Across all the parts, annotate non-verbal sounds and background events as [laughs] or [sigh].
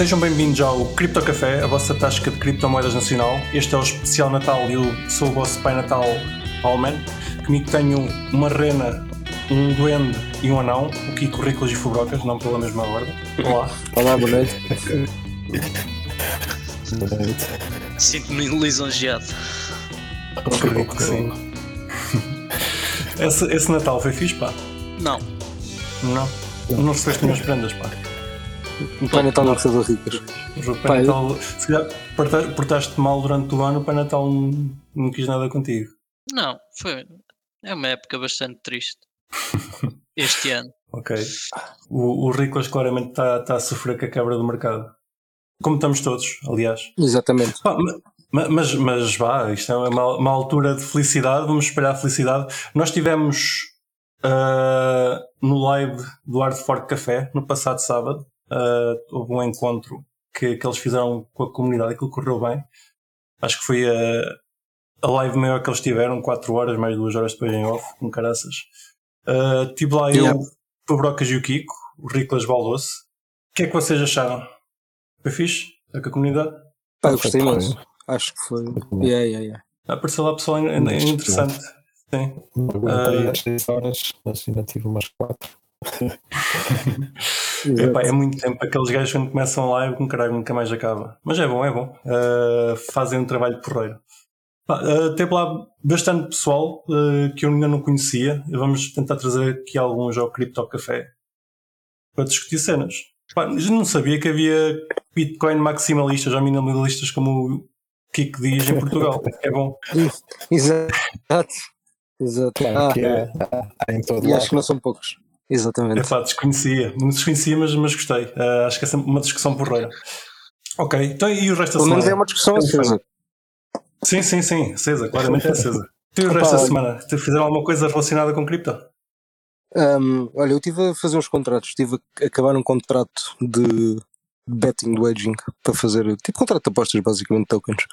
Sejam bem-vindos ao Cripto Café, a vossa tasca de criptomoedas nacional. Este é o especial Natal e eu sou o vosso Pai Natal Allman. Comigo tenho uma rena, um duende e um anão, o Kiko Ricos e Fubrocas, não pela mesma ordem. Olá. Olá, boa noite. boa noite. Sinto-me lisonjeado. Que sim. [laughs] Esse, esse Natal foi fixe, pá? Não. Não? Não recebeste minhas prendas, pá? O Pai Natal não recebeu ricas. O Pai Natal, se calhar portaste mal durante o ano, o Pai Natal não, não quis nada contigo. Não, foi. É uma época bastante triste. [laughs] este ano. Ok. O, o Riclas claramente está tá a sofrer com a quebra do mercado. Como estamos todos, aliás. Exatamente. Ah, mas, mas vá, isto é uma, uma altura de felicidade, vamos espalhar felicidade. Nós tivemos uh, no live do Hard Fork Café, no passado sábado, uh, houve um encontro que, que eles fizeram com a comunidade, aquilo correu bem. Acho que foi a, a live maior que eles tiveram, 4 horas, mais 2 horas depois em off, com caraças. Uh, tive lá yeah. eu, o Brocas e o Kiko, o Riclas Baldoce. O que é que vocês acharam? Foi fixe? É com a comunidade? Pá, eu gostei muito. Acho que foi. Yeah, yeah, yeah. Apareceu lá pessoal é, é interessante. Sim. Aguentei uh, às 6 horas, mas ainda tive umas 4. [laughs] Epá, é muito tempo. Aqueles gajos quando começam live, com caralho, nunca mais acaba. Mas é bom, é bom. Uh, fazem um trabalho porreiro. Uh, teve lá bastante pessoal uh, que eu ainda não conhecia. Vamos tentar trazer aqui alguns ao Crypto Café para discutir cenas. Pá, eu não sabia que havia Bitcoin maximalistas ou minimalistas como o Kiko diz em Portugal. [laughs] É bom. Exato. Exato. Ah, é, é, em todo e lado. acho que não são poucos. Exatamente. É pá, desconhecia. Não desconhecia, mas, mas gostei. Uh, acho que é sempre uma discussão porreira. Ok, então e o resto da semana? Pelo menos é uma discussão acesa. Sim, sim, sim. Acesa, claramente é acesa. Tu e o resto da semana? Te fizeram alguma coisa relacionada com cripto? Um, olha, eu estive a fazer uns contratos. Estive a acabar um contrato de betting waging para fazer tipo contrato de apostas, basicamente tokens.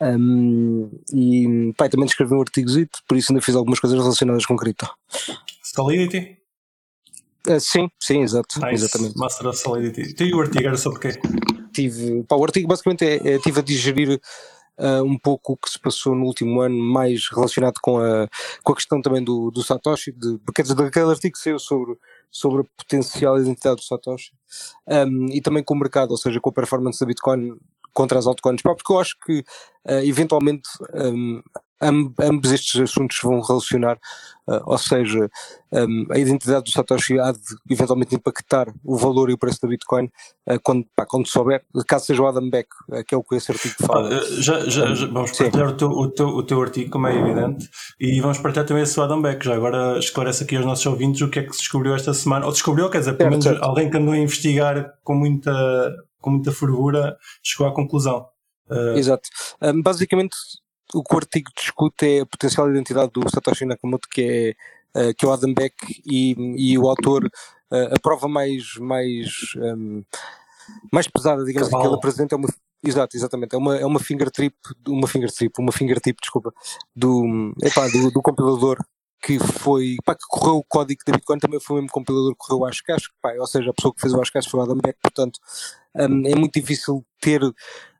Um, e pai, também escrevi um artigozito, por isso ainda fiz algumas coisas relacionadas com cripto. Solidity? Uh, sim, sim, exato. Nice. Exatamente. Master of Solidity. E o artigo era sobre quê? Tive, pá, o artigo basicamente é, é tive a digerir uh, um pouco o que se passou no último ano, mais relacionado com a, com a questão também do, do Satoshi, de, quer dizer, daquele artigo que saiu sobre, sobre a potencial identidade do Satoshi, um, e também com o mercado, ou seja, com a performance da Bitcoin contra as altcoins, porque eu acho que uh, eventualmente um, ambos estes assuntos vão relacionar, uh, ou seja, um, a identidade do Satoshi há de eventualmente impactar o valor e o preço da Bitcoin uh, quando, pá, quando souber, caso seja o Adam Beck, uh, que é o que esse artigo fala. Ah, já, já, já, vamos partilhar o teu, o, teu, o teu artigo, como é evidente, e vamos partilhar também esse Adam Beck. Já agora esclarece aqui aos nossos ouvintes o que é que se descobriu esta semana, ou descobriu, quer dizer, pelo menos certo. alguém que andou a investigar com muita, com muita fervura chegou à conclusão. Exato. Um, basicamente, o que o artigo discute é a potencial identidade do Satoshi Nakamoto, que é, uh, que é o Adam Beck, e, e o autor, uh, a prova mais, mais, um, mais pesada, digamos assim, que ele apresenta é uma. Exato, exatamente. É uma, é uma finger trip, uma finger trip, uma finger tip, desculpa, do, epá, do, do compilador que foi, pá, que correu o código da Bitcoin também foi o mesmo compilador que correu o Ashcash, pá, ou seja, a pessoa que fez o Ashcash foi o Adam Beck, portanto um, é muito difícil ter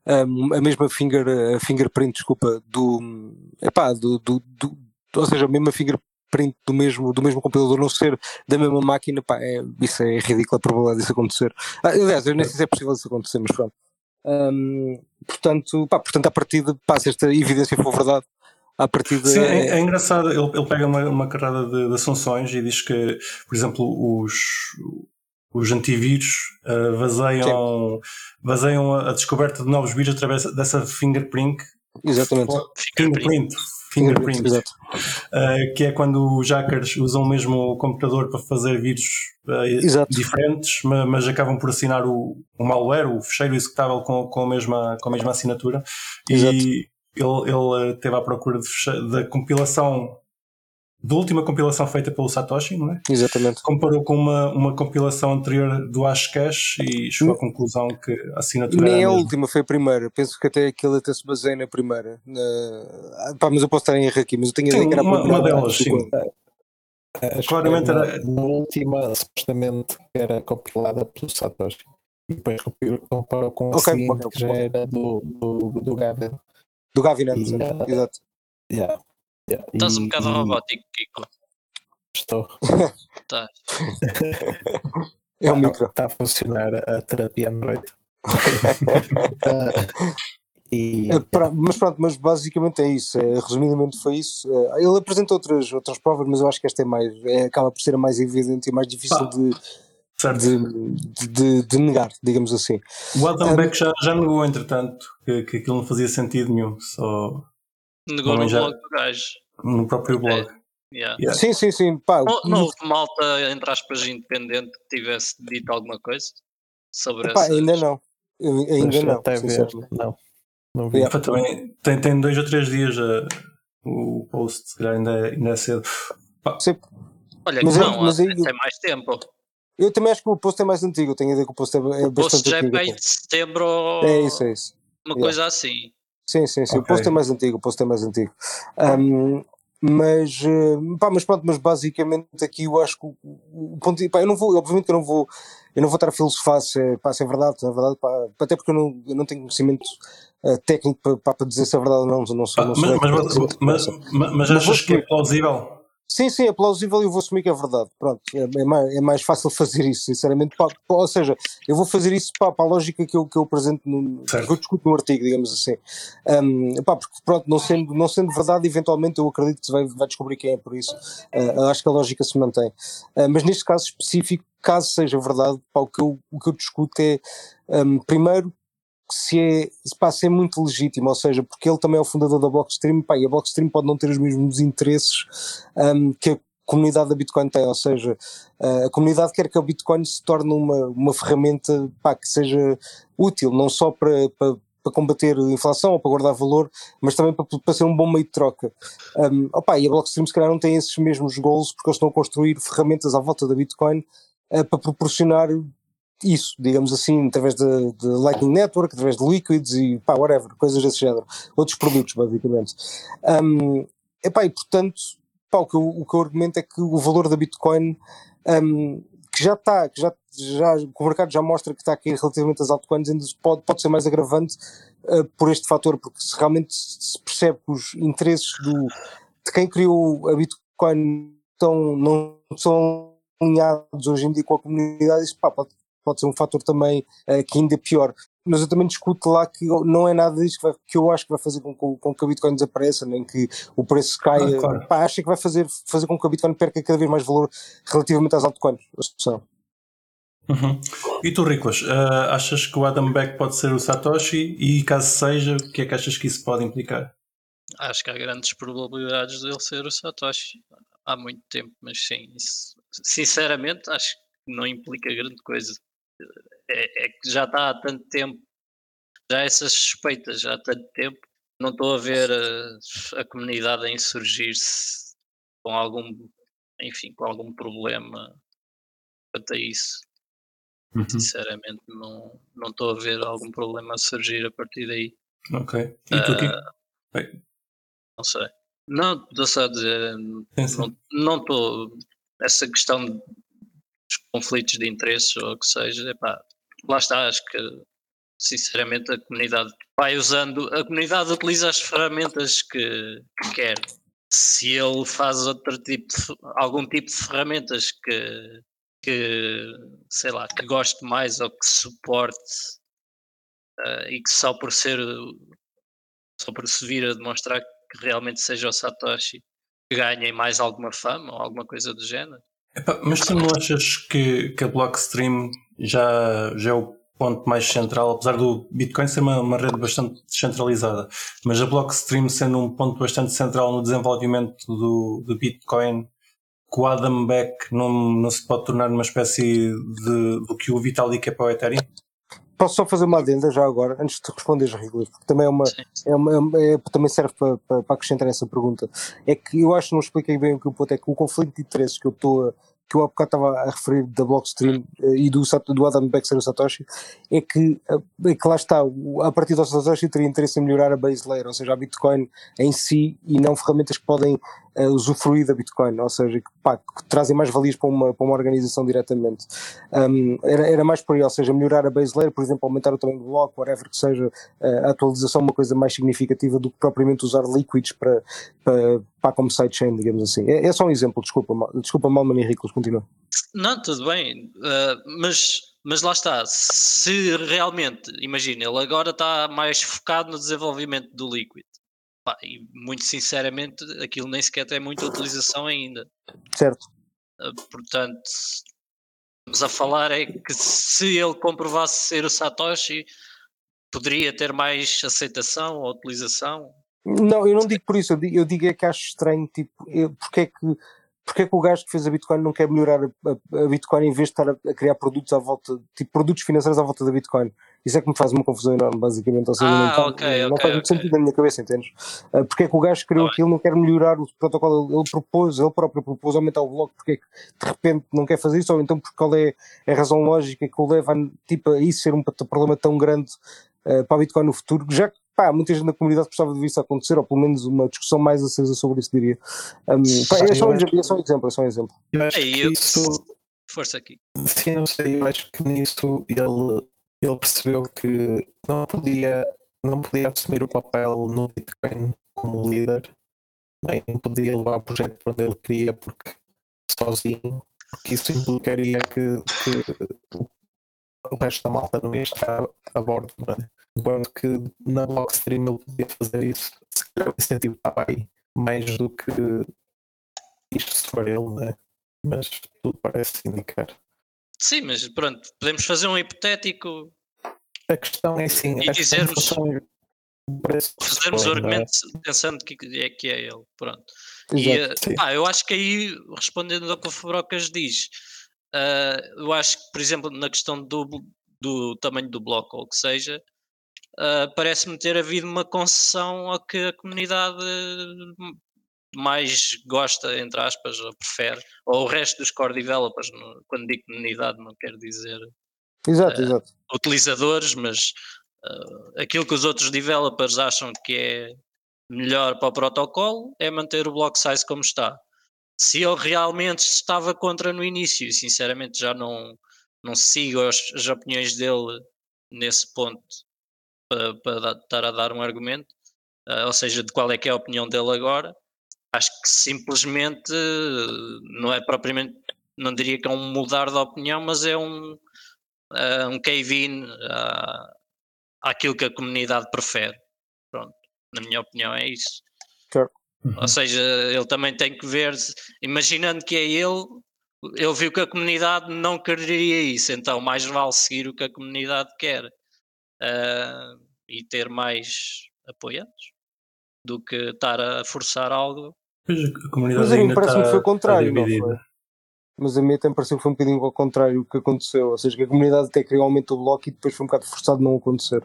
um, a mesma finger, a fingerprint, desculpa, do, epá, do, do, do, ou seja, a mesma fingerprint do mesmo, do mesmo compilador não ser da mesma máquina, pá, é, isso é ridículo a probabilidade disso acontecer. Ah, aliás, eu nem sei se é possível isso acontecer, mas pronto. Um, portanto, pá, portanto, a partir de, pá, se esta evidência for verdade, a partir de... Sim, é, é engraçado, ele, ele pega uma, uma carrada de, de assunções e diz que, por exemplo, os, os antivírus uh, baseiam, baseiam a, a, descoberta de novos vírus através dessa fingerprint. Exatamente. Fingerprint. Fingerprint. fingerprint uh, que é quando os hackers usam mesmo o computador para fazer vírus uh, diferentes, mas, mas, acabam por assinar o, o malware, o fecheiro executável com, com, a, mesma, com a mesma assinatura. Exato. E ele, ele teve à procura da compilação da última compilação feita pelo Satoshi, não é? Exatamente. Comparou com uma, uma compilação anterior do Hashcash e chegou à conclusão que a assinatura. Nem a, a última, foi a primeira. Penso que até aquilo até se baseia na primeira. Na... Pá, mas eu posso estar em erro aqui, mas eu tenho sim, a ideia uma, uma delas, sim. Acho Claramente era. A última, supostamente, era compilada pelo Satoshi. E depois comparou- comparou com o Ok, seguinte, ok, que já era do, do, do Gavin. Do Gavin E, Anderson, uh, exato. Yeah. Yeah. Estás um bocado e robótico, Kiko. Estou. Estás. É o Está micro. tá a funcionar a terapia Android. [laughs] Ah, e É, pra- mas pronto, mas basicamente é isso. é, resumidamente foi isso. É, ele apresenta outras, outras provas, mas eu acho que esta é mais. É, acaba por ser a mais evidente e mais difícil de, de, de, de negar, digamos assim. O Adam Um, Beck já, já negou, entretanto, que, que aquilo não fazia sentido nenhum, só Negou no já- blog do gajo. no próprio blog. Yeah. Yeah. Sim, sim, sim. Pá, Não, não houve malta, entre aspas, independente que tivesse dito alguma coisa sobre pá, essas- ainda não. Eu- Ainda não. até ver. Não. Não vi. Yeah. Pá, também tem, tem dois ou três dias uh, o post, se calhar ainda é, ainda é cedo. Sim. Olha, Mas que é- não, mas aí- tem mais tempo. Eu também acho que o post é mais antigo. Eu tenho a ideia que o post é, é O post já é antigo. para aí até. de setembro ou É isso, é isso. uma Yeah. coisa assim. Sim, sim, sim. O Ok. post é mais antigo, o post é mais antigo. Ahm, mas, pá, mas pronto, mas basicamente aqui eu acho que o, o ponto, pá, eu não vou, obviamente que eu não vou, eu não vou estar a filosofar se, é- pá, se é verdade, se é verdade, pá, até porque eu não, eu não tenho conhecimento eh, técnico para, para dizer se é verdade ou não, eu não sou, Pá, não sou mas, mas, mas, mas, achas que é plausível? Sim, sim, é plausível e eu vou assumir que é verdade. Pronto, é, é mais, é mais fácil [laughs] fazer isso, sinceramente. Pá, ou seja, eu vou fazer isso pá, para a lógica que eu, que eu apresento, no, Certo. que eu discuto no artigo, digamos assim. Um, pá, porque pronto, não sendo, não sendo verdade, eventualmente eu acredito que se vai, vai descobrir quem é por isso. Uh, acho que a lógica se mantém. Uh, mas neste caso específico, caso seja verdade, pá, o, que eu, o que eu discuto é, um, primeiro, se é, é muito legítimo, ou seja, porque ele também é o fundador da Blockstream, pá, e a Blockstream pode não ter os mesmos interesses um, que a comunidade da Bitcoin tem, ou seja, uh, a comunidade quer que a Bitcoin se torne uma, uma ferramenta pá, que seja útil, não só para, para, para combater a inflação ou para guardar valor, mas também para, para ser um bom meio de troca. Um, opa, e a Blockstream se calhar não tem esses mesmos goals porque eles estão a construir ferramentas à volta da Bitcoin uh, para proporcionar isso, digamos assim, através de, de Lightning Network, através de Liquids e pá, whatever, coisas desse género. Outros produtos, basicamente. Um, epá, e portanto, pá, o, que eu, o que eu argumento é que o valor da Bitcoin, um, que já está, que já, já, o mercado já mostra que está aqui relativamente às altcoins, ainda pode, pode ser mais agravante uh, por este fator, porque se realmente se percebe que os interesses do, de quem criou a Bitcoin estão, não são alinhados hoje em dia com a comunidade, isso pá, pode pode ser um fator também uh, que ainda é pior. Mas eu também discuto lá que não é nada disso que, vai, que eu acho que vai fazer com, com, com, que a Bitcoin desapareça, nem que o preço caia. Ah, claro. Pá, acho que vai fazer, fazer com que a Bitcoin perca cada vez mais valor relativamente às altcoins. Uhum. E tu, Riclas, uh, achas que o Adam Beck pode ser o Satoshi? E caso seja, o que é que achas que isso pode implicar? Acho que há grandes probabilidades dele ser o Satoshi há muito tempo, mas sim, isso, sinceramente acho que não implica grande coisa. É, é, que já está há tanto tempo, já essas suspeitas já há tanto tempo, não estou a ver a, a comunidade a insurgir-se com algum, enfim, com algum problema quanto a isso. Uhum. Sinceramente, não, não estou a ver algum problema a surgir a partir daí. Ok. E tu, uh, Não sei. Não, estou só a dizer, não estou. Essa questão conflitos de interesses ou o que seja, epá, lá está, acho que sinceramente a comunidade vai usando, a comunidade utiliza as ferramentas que, que quer. Se ele faz outro tipo de, algum tipo de ferramentas que, que sei lá, que goste mais ou que suporte uh, e que só por ser só por se vir a demonstrar que realmente seja o Satoshi que ganhem mais alguma fama ou alguma coisa do género. Epá, mas tu não achas que, que a Blockstream já, já é o ponto mais central, apesar do Bitcoin ser uma, uma rede bastante descentralizada, mas a Blockstream sendo um ponto bastante central no desenvolvimento do, do Bitcoin, que o Adam Beck não, não se pode tornar uma espécie de, do que o Vitalik é para o Ethereum? Posso só fazer uma adenda já agora, antes de responderes, Rigor, porque também, é uma, é uma é, também serve para, para, para acrescentar essa pergunta. É que eu acho que não expliquei bem o que o ponto é que o conflito de interesses que eu estou a, que eu há bocado estava a referir da Blockstream e do, do Adam Beck ser o Satoshi, é que, é que lá está, a partir do Satoshi teria interesse em melhorar a base layer, ou seja, a Bitcoin em si, e não ferramentas que podem uh, usufruir da Bitcoin, ou seja, que, pá, que trazem mais valias para uma, para uma organização diretamente. Um, era, era mais por aí, ou seja, melhorar a base layer, por exemplo, aumentar o tamanho do bloco, whatever que seja uh, a atualização, uma coisa mais significativa do que propriamente usar liquids para, para, para como sidechain, digamos assim. É, é, só um exemplo, desculpa, desculpa Malman e Ricos, continua. Não, tudo bem, uh, mas mas lá está, se realmente, imagina, ele agora está mais focado no desenvolvimento do Liquid. Pá, e muito sinceramente, aquilo nem sequer tem muita utilização ainda. Certo. Uh, portanto, estamos a falar é que se ele comprovasse ser o Satoshi, poderia ter mais aceitação ou utilização. Não, eu não digo por isso, eu digo, eu digo é que acho estranho, tipo, eu, porque é que porque é que o gajo que fez a Bitcoin não quer melhorar a, a, Bitcoin em vez de estar a, a, criar produtos à volta, tipo produtos financeiros à volta da Bitcoin? Isso é que me faz uma confusão enorme, basicamente. Ou seja, ah, não, okay, não faz muito okay. sentido na minha cabeça, entendes? Uh, porque é que o gajo criou ah, aquilo não quer melhorar o protocolo? Ele, ele, propôs, ele próprio propôs aumentar o bloco, porque é que de repente não quer fazer isso? Ou então porque qual é a razão lógica que o leva a, tipo, a isso ser um problema tão grande uh, para a Bitcoin no futuro? Já que pá, muita gente na comunidade gostava de ver isso acontecer, ou pelo menos uma discussão mais acesa sobre isso, diria. Um, pá, é, só um exemplo, é só um exemplo, é só um exemplo. Eu acho que isso... Força aqui. Sim, não sei, eu acho que nisso ele, ele percebeu que não podia, não podia assumir o papel no Bitcoin como líder, nem podia levar o projeto para onde ele queria, porque sozinho, porque isso implicaria que, que o resto da malta não ia estar a bordo, não é? Enquanto que na Blockstream ele podia fazer isso, se calhar o incentivo estava aí, mais do que isto se for ele, né? Mas tudo parece indicar. Sim, mas pronto, podemos fazer um hipotético. A questão é assim, e dizermos. Fazermos o é? argumento é? pensando que é que é ele. Pronto. Exato, e pá, eu acho que aí, respondendo ao que o Fabrocas diz, uh, eu acho que, por exemplo, na questão do, do tamanho do bloco ou o que seja, uh, parece-me ter havido uma concessão a que a comunidade mais gosta, entre aspas, ou prefere, ou o resto dos core developers, quando digo comunidade não quero dizer exato, uh, exato. utilizadores, mas uh, aquilo que os outros developers acham que é melhor para o protocolo é manter o block size como está. Se ele realmente estava contra no início, sinceramente já não, não sigo as, as opiniões dele nesse ponto para, para estar a dar um argumento, uh, ou seja, de qual é que é a opinião dele agora. Acho que simplesmente não é propriamente, não diria que é um mudar de opinião, mas é um, uh, um cave-in uh, àquilo que a comunidade prefere. Pronto, na minha opinião é isso. Uhum. Ou seja, ele também tem que ver, imaginando que é ele, ele viu que a comunidade não quereria isso, então mais vale seguir o que a comunidade quer uh, e ter mais apoiantes do que estar a forçar algo. Pois a comunidade Mas a mim parece-me que foi o contrário, não foi? Mas a mim até me pareceu que foi um bocadinho ao contrário o que aconteceu. Ou seja, que a comunidade até criou um aumento do bloco e depois foi um bocado forçado não acontecer.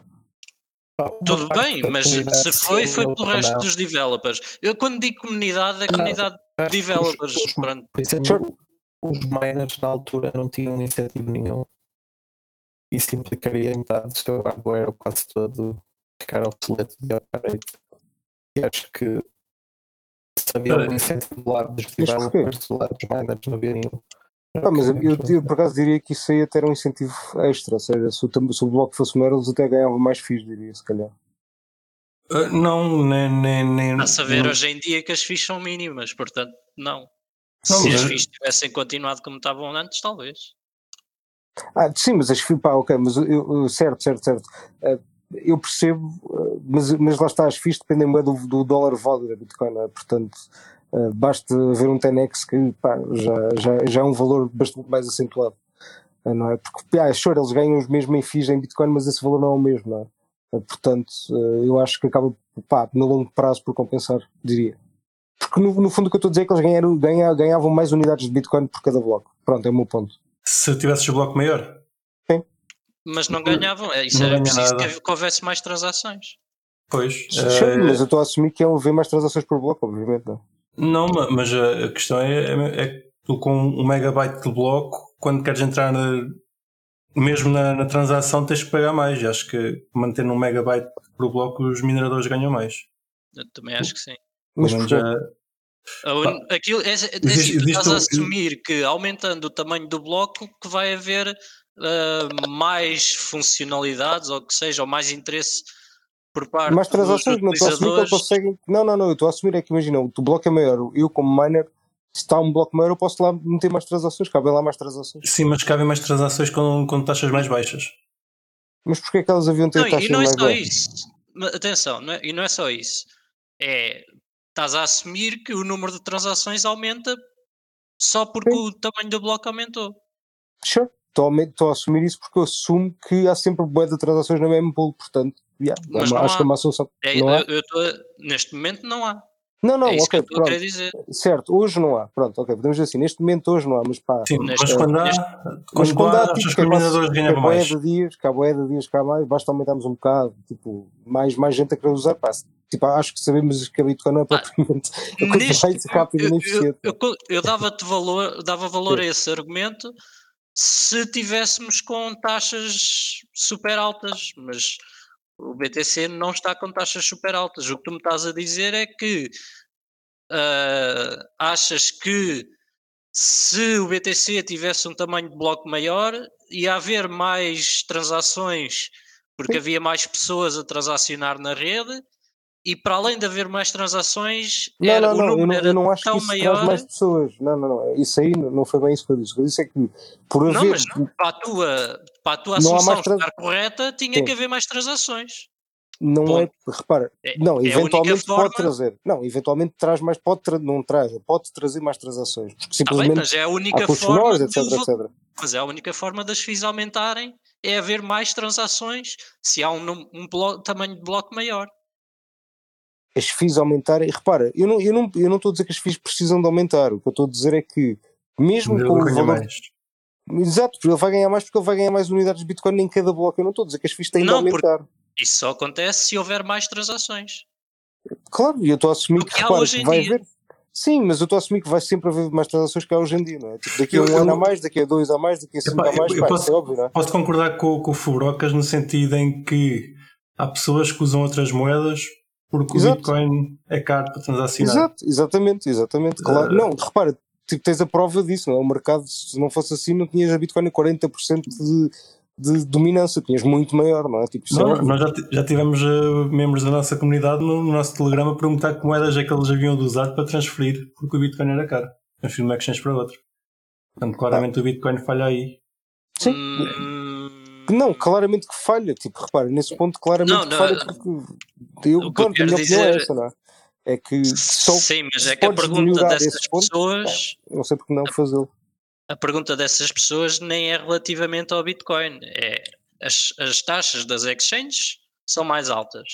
Tudo bem, mas se foi, foi pelo resto dos developers. Eu quando digo comunidade, é comunidade de developers. Os miners na altura não tinham incentivo nenhum isso implicaria em metade do seu hardware quase todo ficar obsoleto de operate. E acho que se havia um incentivo do lado dos developers, do lado dos miners, não havia nenhum. Ah, mas eu, eu, eu, por acaso diria que isso aí até era um incentivo extra, ou seja, se o, se o bloco fosse maior, eles até ganhavam mais FIIs, diria, se calhar. Uh, não, nem. nem, nem a saber não. hoje em dia que as FIIs são mínimas, portanto, não. não se as FIIs tivessem continuado como estavam antes, talvez. Ah, sim, mas as FIIs, pá, ok, mas eu, certo, certo, certo. Uh, eu percebo, uh, mas, mas lá está, as FIIs dependem do, do dólar válido da Bitcoin, é? portanto, uh, basta ver um 10x que pá, já, já, já é um valor bastante mais acentuado, não é? Porque, ah, sure, eles ganham os mesmos em FIIs em Bitcoin, mas esse valor não é o mesmo, não é? portanto, eu acho que acaba, pá, no longo prazo por compensar, diria. Porque no, no fundo o que eu estou a dizer é que eles ganharam, ganhavam mais unidades de Bitcoin por cada bloco. Pronto, é o meu ponto. Se tivesses o bloco maior? Mas não ganhavam, é, isso não era preciso que, que houvesse mais transações. Pois. Sim, uh, mas eu estou a assumir que é haver mais transações por bloco, obviamente. Não, não mas a questão é, é, é que tu com um megabyte de bloco, quando queres entrar na, mesmo na, na, transação, tens que pagar mais. E acho que mantendo um megabyte por bloco, os mineradores ganham mais. Eu também acho que sim. Mas já... Aquilo, é, é, assim, tu estás a assumir que aumentando o tamanho do bloco que vai haver uh, mais funcionalidades ou que seja, ou mais interesse por parte mais transações, não estou a assumir que eles conseguem. Não, não, não, eu estou a assumir é que imagina, o bloco é maior, eu como miner, se está um bloco maior, eu posso lá meter mais transações, cabem lá mais transações. Sim, mas cabem mais transações com, com taxas mais baixas. Mas porquê que elas haviam ter não, taxas mais baixas? E não é só isso. Atenção, não é, e não é só isso. É, estás a assumir que o número de transações aumenta só porque Sim. o tamanho do bloco aumentou. Sure. Estou a assumir isso porque eu assumo que há sempre boa de transações na mesma pool, portanto, yeah, mas acho há. que é uma solução. É, eu, eu tô, neste momento não há. Não, não, é ok, pronto. Certo, hoje não há. Pronto, ok, podemos dizer assim, neste momento hoje não há, mas pá. Sim, mas quando há, neste, mas quando há, tipo, que é ganham mais. de dias, que há boé de dias que há mais, basta aumentarmos um bocado, tipo, mais, mais gente a querer usar, pá. Tipo, acho que sabemos que a Bitcoin não é propriamente ah, [laughs] a coisa mais rápida e eficiente. Eu, eu, eu dava-te valor, dava valor a esse argumento se tivéssemos com taxas super altas, mas o BTC não está com taxas super altas. O que tu me estás a dizer é que uh, achas que se o BTC tivesse um tamanho de bloco maior, ia haver mais transações porque havia mais pessoas a transacionar na rede e para além de haver mais transações, não, era, não, não, o número eu não, eu não acho que isso maior... mais pessoas. Não, não, não. Isso aí não foi bem isso que eu disse. Eu disse é que por haver. Não, mas não, para a tua, para a tua assunção trans... estar correta, tinha Sim. que haver mais transações. Não Bom, é, repara, é, não, é eventualmente forma... pode trazer, não, eventualmente traz mais, pode tra... não traz, pode trazer mais transações, porque simplesmente ah, bem, mas é a única forma, menores, etc, etc. Mas é a única forma das FIIs aumentarem é haver mais transações se há um, um bloco, tamanho de bloco maior as FIIs aumentarem. Repara, eu não, eu, não, eu não estou a dizer que as FIIs precisam de aumentar. O que eu estou a dizer é que, mesmo com o valor. Mais. Exato, porque ele vai ganhar mais porque ele vai ganhar mais unidades de Bitcoin em cada bloco. Eu não estou a dizer que as FIIs têm não, de aumentar. Isso só acontece se houver mais transações. Claro, e eu estou a assumir porque que, repara, que vai dia. haver. Sim, mas eu estou a assumir que vai sempre haver mais transações que há hoje em dia, não é? Tipo, daqui a um eu, ano a mais, daqui a dois a mais, daqui a cinco a mais, eu, pá, posso, é óbvio, não é? Posso concordar com, com o Fubrocas no sentido em que há pessoas que usam outras moedas porque Exato. o Bitcoin é caro para transacionar. Exato, exatamente, exatamente. Claro. Uh, não, repara, tipo, tens a prova disso, não é? O mercado, se não fosse assim, não tinhas a Bitcoin a 40% de, de dominância, tinhas muito maior, não é? Tipo, não, é nós já, já tivemos uh, membros da nossa comunidade no, no, nosso Telegram a perguntar que moedas é que eles haviam de usar para transferir, porque o Bitcoin era caro. Transferir uma exchange para outra. Portanto, claramente ah. o Bitcoin falha aí. Sim. Não, claramente que falha. Tipo, repara, nesse ponto claramente não, que não, falha porque eu, pronto, a minha opinião é essa, não é? É que só Sim, mas é que a pergunta dessas pessoas. Ponto, não sei porque não fazê-lo. A pergunta dessas pessoas nem é relativamente ao Bitcoin. É as, as taxas das exchanges são mais altas.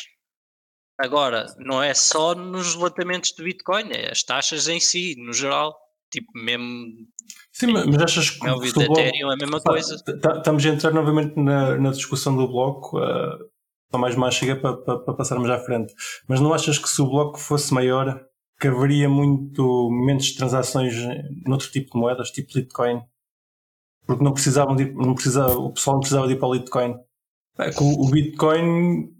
Agora, não é só nos levantamentos de Bitcoin, é as taxas em si, no geral. Tipo, mesmo Sim, mas achas que o bloco, Ethereum é a mesma coisa? Estamos a entrar novamente na, na discussão do bloco, uh, só mais mais chega para, para, para, passarmos à frente. Mas não achas que se o bloco fosse maior, que haveria muito menos transações noutro tipo de moedas, tipo Bitcoin? Porque não precisavam de, não precisava, o pessoal não precisava de ir para o Bitcoin. É o Bitcoin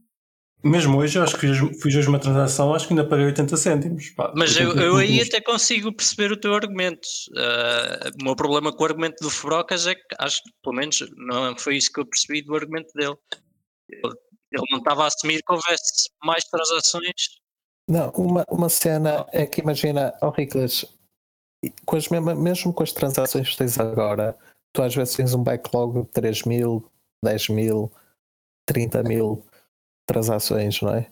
mesmo hoje, acho que fiz hoje uma transação, acho que ainda paguei 80 cêntimos. Pá, Mas eu, eu aí até consigo perceber o teu argumento. Uh, o meu problema com o argumento do Fubrocas é que acho que, pelo menos, não foi isso que eu percebi do argumento dele. Ele, ele não estava a assumir que houvesse mais transações. Não, uma, uma cena é que imagina, oh Riclas, com as, mesmo com as transações que tens agora, tu às vezes tens um backlog de 3 mil, 10 mil, 30 mil transações, não é?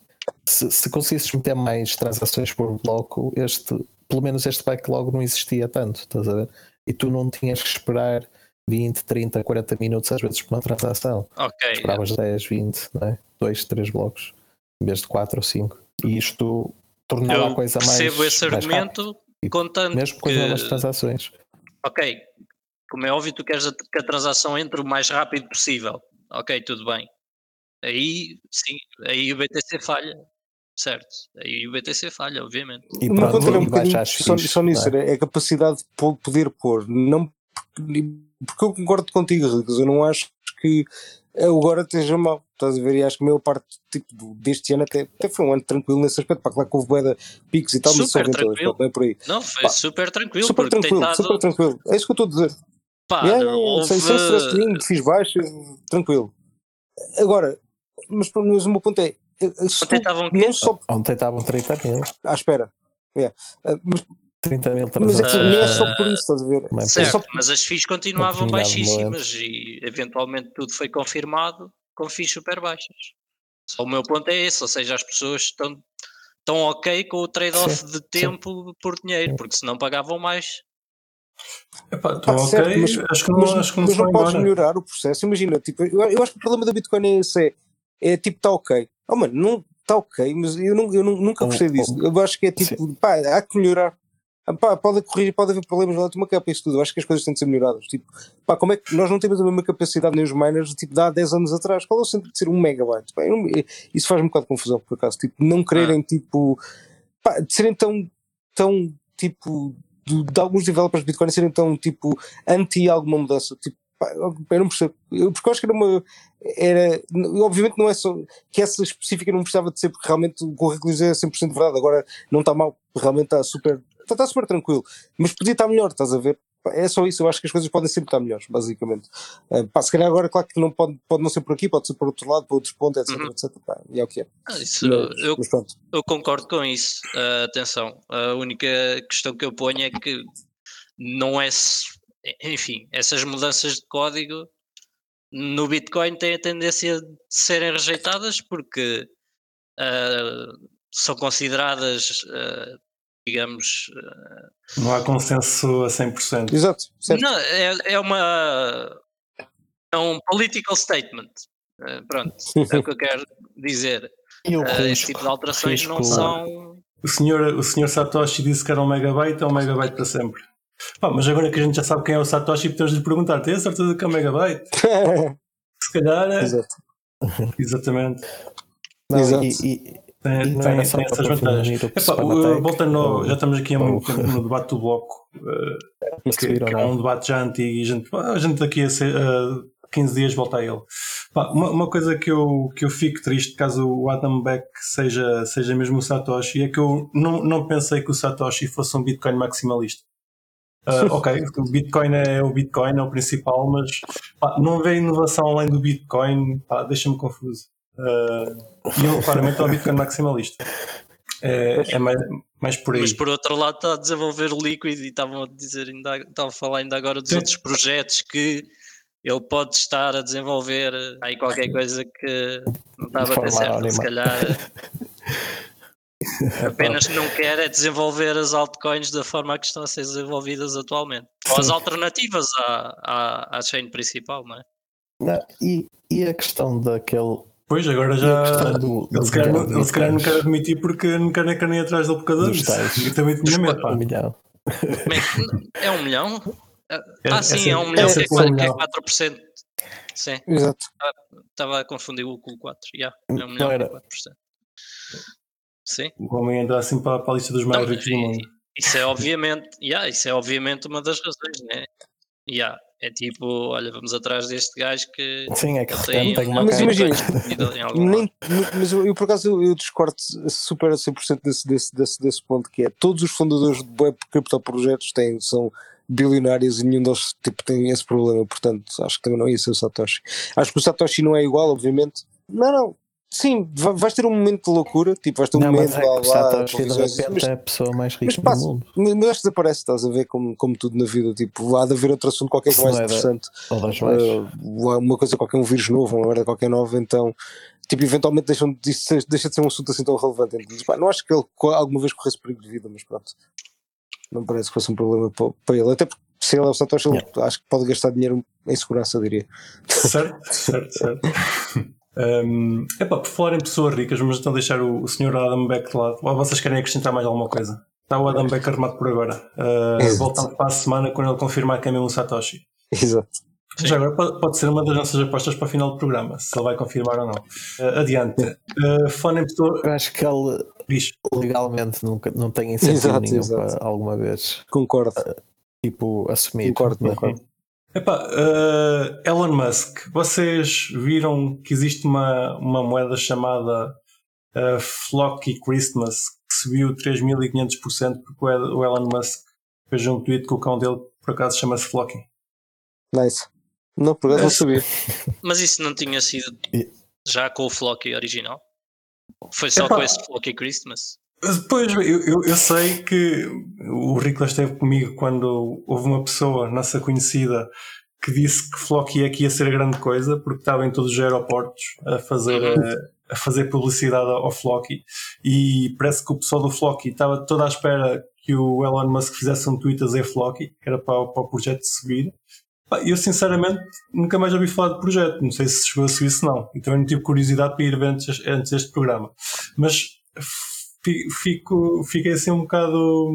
Se, se conseguisses meter mais transações por bloco, este, pelo menos este backlog não existia tanto, estás a ver? E tu não tinhas que esperar 20, 30, 40 minutos às vezes por uma transação. Ok. Esperavas 10, 20, não é? 2, 3 blocos, em vez de 4 ou 5. E isto tornou a coisa mais. Percebo esse argumento, contando. Mesmo com as transações. Ok. Como é óbvio, tu queres que a transação entre o mais rápido possível. Ok, tudo bem. Aí sim, aí o BTC falha. Certo, aí o BTC falha, obviamente. E pronto, um bocadinho só, só nisso, é? é a capacidade de poder pôr. Não, porque eu concordo contigo, Ricos, eu não acho que agora esteja mal. estás a ver? E acho que a maior parte tipo, deste ano até, até foi um ano tranquilo nesse aspecto. Para claro que houve boeda picos e tal, mas só tranquilo. Não é por aí. Não, foi pá, super tranquilo. Super tranquilo, dado... super tranquilo. É isso que eu estou a dizer. Pá, yeah, yeah, houve... sem, sem stress nenhum, fiz baixo, tranquilo. Agora, mas, mas o meu ponto é. Ontem estavam não só... Ontem estavam 30 mil. À espera. Yeah. Mas 30 mil Mas é que nem é só por isso, estás a ver? É certo, é só... mas as FIIs continuavam baixíssimas e eventualmente tudo foi confirmado com FIIs super baixas. Só o meu ponto é esse, ou seja, as pessoas estão, estão ok com o trade-off de tempo sim. por dinheiro, porque se não pagavam mais. Epá, estou ok, certo, mas, acho que não, mas, acho que não, mas não podes melhorar o processo. Imagina, tipo, eu, eu, acho que o problema da Bitcoin é esse: é, é tipo, está ok. Oh, mano, não está ok, mas eu, não, eu nunca gostei disso. Eu acho que é tipo, sim. pá, há que melhorar. Pá, pode corrigir, pode haver problemas lá uma capa isso tudo. Eu acho que as coisas têm de ser melhoradas. Tipo, pá, como é que nós não temos a mesma capacidade nem os miners tipo, de há 10 anos atrás? Qual é o sentido de ser um megabyte? Pá, não, isso faz-me um bocado de confusão, por acaso. Tipo, não quererem, ah. tipo, pá, de serem tão, tão, tipo, de, de, alguns developers de Bitcoin serem tão, tipo, anti alguma mudança. Tipo, pá, eu não percebo. Eu, porque eu acho que era uma. Era, obviamente não é só que essa específica não precisava de ser porque realmente o currículo é 100% verdade. Agora não está mal, realmente está super está, super tranquilo. Mas podia estar melhor, estás a ver? É só isso, eu acho que as coisas podem sempre estar melhores, basicamente. Uh, pá, se calhar agora, claro que não pode, pode não ser por aqui, pode ser por outro lado, por outros pontos, etc. Uhum. etc pá, e é o que é. Ah, isso, mas, eu, mas eu, concordo com isso. Uh, atenção, a única questão que eu ponho é que não é. Enfim, essas mudanças de código no Bitcoin têm a tendência de serem rejeitadas porque uh, são consideradas digamos. Eh, não há consenso a 100%. Exato. Certo. Não, é, é uma. É um political statement. Uh, pronto, é o que eu quero dizer. Uh, esse tipo de alterações risco, não são. O senhor, o senhor Satoshi disse que era um megabyte, é um megabyte para sempre. Pá, mas agora que a gente já sabe quem é o Satoshi, podemos lhe perguntar: tem a certeza que é um megabyte? [laughs] Se calhar é. Exato. Exatamente. Não, Exato. E, e, tem, tem, tem essas vantagens. Epá, voltando, já estamos aqui há muito tempo no debate do bloco, [laughs] uh, que, que é um debate já antigo e a gente, a gente daqui a uh, 15 dias volta a ele. Pá, uma, uma, coisa que eu, que eu fico triste caso o Adam Beck seja, seja mesmo o Satoshi é que eu não, não pensei que o Satoshi fosse um Bitcoin maximalista. Uh, ok, o Bitcoin é o Bitcoin, é o principal, mas pá, não vê inovação além do Bitcoin, deixa-me confuso. Uh, e eu claramente estou a Bitcoin maximalista. É, é mais, mais por aí. Mas por outro lado está a desenvolver o Liquid e estavam a dizer, ainda, estavam a falar ainda agora dos Sim. outros projetos que ele pode estar a desenvolver aí qualquer coisa que não estava a certo, se calhar [laughs] [laughs] apenas não quer é desenvolver as altcoins da forma que estão a ser desenvolvidas atualmente. Ou as alternativas à, à, à chain principal, não é? Não, e, e a questão daquele Pois, agora já. Do, ele, se calhar, ele se calhar não quer admitir porque não quer nem quer nem atrás causa disso. Eu também tinha medo. Um milhão. É, é um milhão? É, ah, é, sim, é, assim, é um milhão, é, que, é, que é 4%. Sim. Exato. Estava a confundir o com 4. Yeah, é um milhão, era. 4%. Sim. O homem entra assim para, para a lista dos mais ricos do mundo. Isso é obviamente, yeah, isso é obviamente uma das razões, né? Yeah. É tipo, olha, vamos atrás deste gajo que. Sim, é que tem, tem uma Mas imagina, nem, mas eu, eu, por acaso eu discordo super a 100% desse, desse, desse, desse ponto que é todos os fundadores de web criptoprojetos têm, são bilionários e nenhum deles tipo, tem esse problema, portanto acho que também não ia ser o Satoshi. Acho que o Satoshi não é igual, obviamente. Não, não, Sim, vais ter um momento de loucura, tipo, vais ter um não, momento é lá, lá de repente é a pessoa mais rica mas, do passa, mundo. Mas acho que desaparece, estás a ver como, como tudo na vida, tipo, há de haver outro assunto qualquer que mais é interessante. Uh, uma coisa qualquer, um vírus novo, uma merda qualquer nova, então tipo, eventualmente deixam de, deixa de ser um assunto assim tão relevante. Então, pá, não acho que ele alguma vez corresse perigo de vida, mas pronto. Não parece que fosse um problema para, ele. Até porque se ele é o Satoshi, yeah. acho que pode gastar dinheiro em segurança, diria. Certo, certo, certo. [laughs] Um, epá, por falar em pessoas ricas, mas então deixar o, o senhor Adam Beck de lado. Ou vocês querem acrescentar mais alguma coisa? Está o Adam Beck armado por agora. Uh, voltando para a semana quando ele confirmar que é mesmo o Satoshi. Exato. Já agora pode, pode, ser uma das nossas apostas para o final do programa, se ele vai confirmar ou não. Uh, adiante. Uh, falando em pessoa. Eu acho que ele Bicho. legalmente nunca, não tem incentivo exato, nenhum exato. para alguma vez. Concordo. Uh, tipo, assumir. Concordo, concordo. Epá, uh, Elon Musk, vocês viram que existe uma, uma moeda chamada uh, Flocky Christmas que subiu 3500% porque o Elon Musk fez um tweet com o cão dele que por acaso chama-se Flocky. Nice. Não, por acaso não sabia. [laughs] Mas isso não tinha sido já com o Flocky original? Foi só Epá. com esse Flocky Christmas? Pois, eu, eu, eu, sei que o Rico esteve comigo quando houve uma pessoa, nossa conhecida, que disse que Flocky aqui ia ser grande coisa porque estava em todos os aeroportos a fazer, a, a fazer publicidade ao Flocky e parece que o pessoal do Flocky estava toda à espera que o Elon Musk fizesse um tweet a dizer Flocky, que era para, para o projeto subir. Eu sinceramente nunca mais ouvi falar do projeto, não sei se chegou a subir se não, e também não tive curiosidade para ir ver antes, antes deste programa. Mas fico, fiquei assim um bocado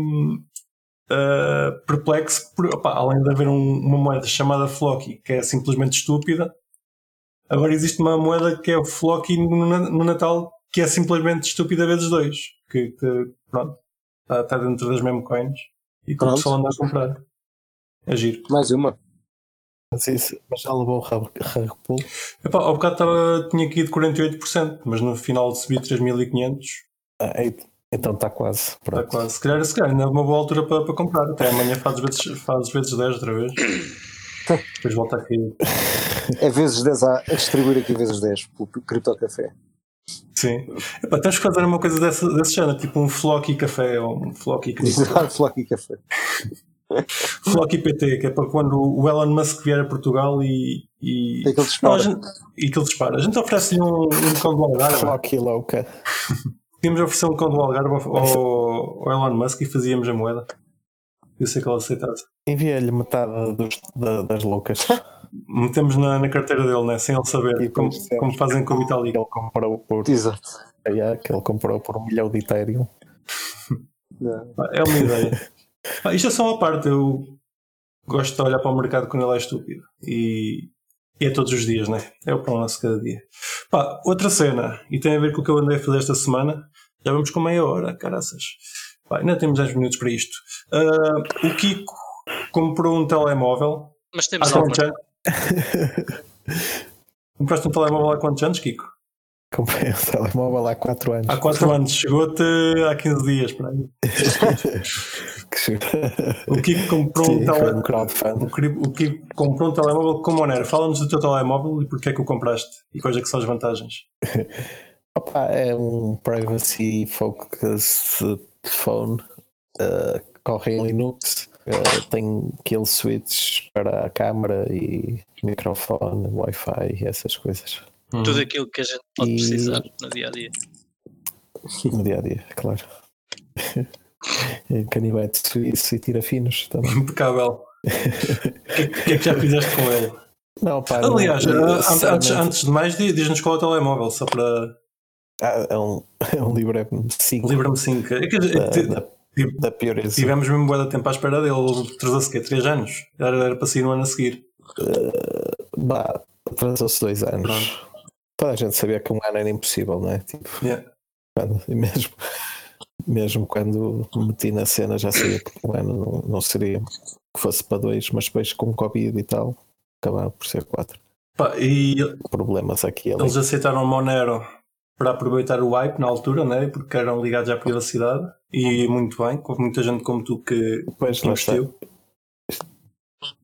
uh, perplexo, por, opa, além de haver um, uma moeda chamada Flocky, que é simplesmente estúpida, agora existe uma moeda que é o Flocky no, no Natal, que é simplesmente estúpida vezes dois, que, que pronto, está, está dentro das meme coins e que o pessoal anda a comprar. É giro. Mais uma. Mas, isso, mas já levou o rabo ao bocado tava, tinha aqui de 48%, mas no final subi 3.500 ah, então está quase. Está quase. Se calhar, se calhar ainda é uma boa altura para, para comprar. Até amanhã fazes vezes, fazes vezes 10 outra vez. Depois volta aqui. É vezes 10 a, distribuir aqui vezes 10 o Cripto Café. Sim. Epá, tens que fazer uma coisa desse, desse género, tipo um flocky café ou um flocky café. [laughs] flocky café. flocky PT, que é para quando o Elon Musk vier a Portugal e. E, e que ele dispara. Não, gente, e que ele dispara. A gente oferece-lhe um, um cão de Algarve. Flocky louca. [laughs] Podíamos oferecer um cão do Algarve ao, ao, Elon Musk e fazíamos a moeda. Eu sei que ele aceitasse. Envia-lhe metade dos, da, das loucas. [laughs] Metemos na, na, carteira dele, né? sem ele saber, como, como fazem com o Vitalik. Ele comprou por. Exato. É, que ele comprou por um milhão de Ethereum. [laughs] É uma ideia. Ah, isto é só uma parte. Eu gosto de olhar para o mercado quando ele é estúpido. E, e é todos os dias, né? É o pão nosso cada dia. Pá, outra cena, e tem a ver com o que eu andei a fazer esta semana. Já vamos com meia hora, caraças. Pá, ainda temos 10 minutos para isto. Uh, o Kiko comprou um telemóvel. Mas temos há quantos anos? [laughs] Compraste um telemóvel há quantos anos, Kiko? Comprei um telemóvel há 4 anos. Há 4 anos, chegou-te há 15 dias para [laughs] aí. o Kiko comprou Sim, um telemóvel. O Kiko comprou um telemóvel com Monero. Fala-nos do teu telemóvel e porque é que o compraste e quais é que são as vantagens. [laughs] Opa, é um privacy focus phone. Uh, corre em Linux. Uh, tem kill switch para a câmera e microfone, Wi-Fi e essas coisas. Hum. Tudo aquilo que a gente pode e... precisar no dia a dia. No dia a dia, claro. [laughs] Canivete suíço e tira finos também. Impecável. O que, que, é que já fizeste com ele? Não, pá, Aliás, não, eh, antes, antes, de mais, diz-nos qual é o telemóvel, só para. Ah, é um, é um Librem 5. Librem 5. É que, da, da, da Pureza. Tivemos mesmo boa tempo à espera dele. Ele atrasou-se quê? 3 anos? Era, era para sair no ano a seguir. Uh, bah, atrasou-se 2 anos. Pronto. Toda a gente sabia que um ano era impossível, não é? Tipo, yeah. quando, mesmo, mesmo quando meti na cena já sabia que um ano não, não seria que fosse para dois, mas depois com Covid e tal, acabava por ser quatro. Pá, e problemas aqui ali. Eles aceitaram o Monero para aproveitar o hype na altura, né? porque eram ligados à privacidade e muito bem, houve muita gente como tu que pois, investiu.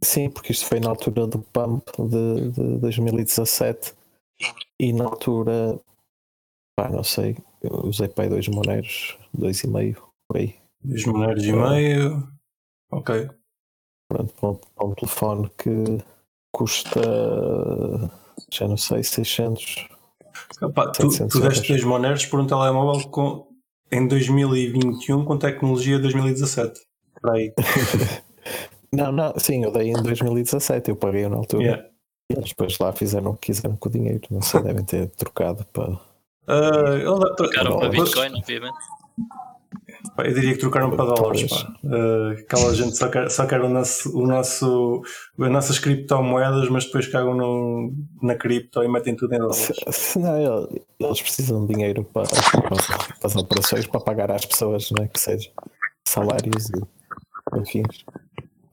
Sim, porque isto foi na altura do pump de, de 2017 e na altura, pá, não sei, eu usei para aí dois moneiros, dois e meio, por aí. Dois moneiros e meio, ok. Pronto, para um, para um telefone que custa, já não sei, 600. Epá, tu, tu deste dois moneiros por um telemóvel com, em 2021 com tecnologia 2017. Por aí. [laughs] não, não, sim, eu dei em 2017, eu paguei na altura. Yeah. Eles depois lá fizeram o que quiseram com o dinheiro, não sei, devem ter trocado para. Uh, trocaram para Bitcoin, obviamente. Eu diria que trocaram para dólares. Pá. Uh, aquela gente só quer, só quer o nosso, o nosso, as nossas criptomoedas, mas depois cagam no, na cripto e metem tudo em dólares. Se, não, eles precisam de dinheiro para, para, para, as operações, para pagar às pessoas, né, que seja salários e enfim.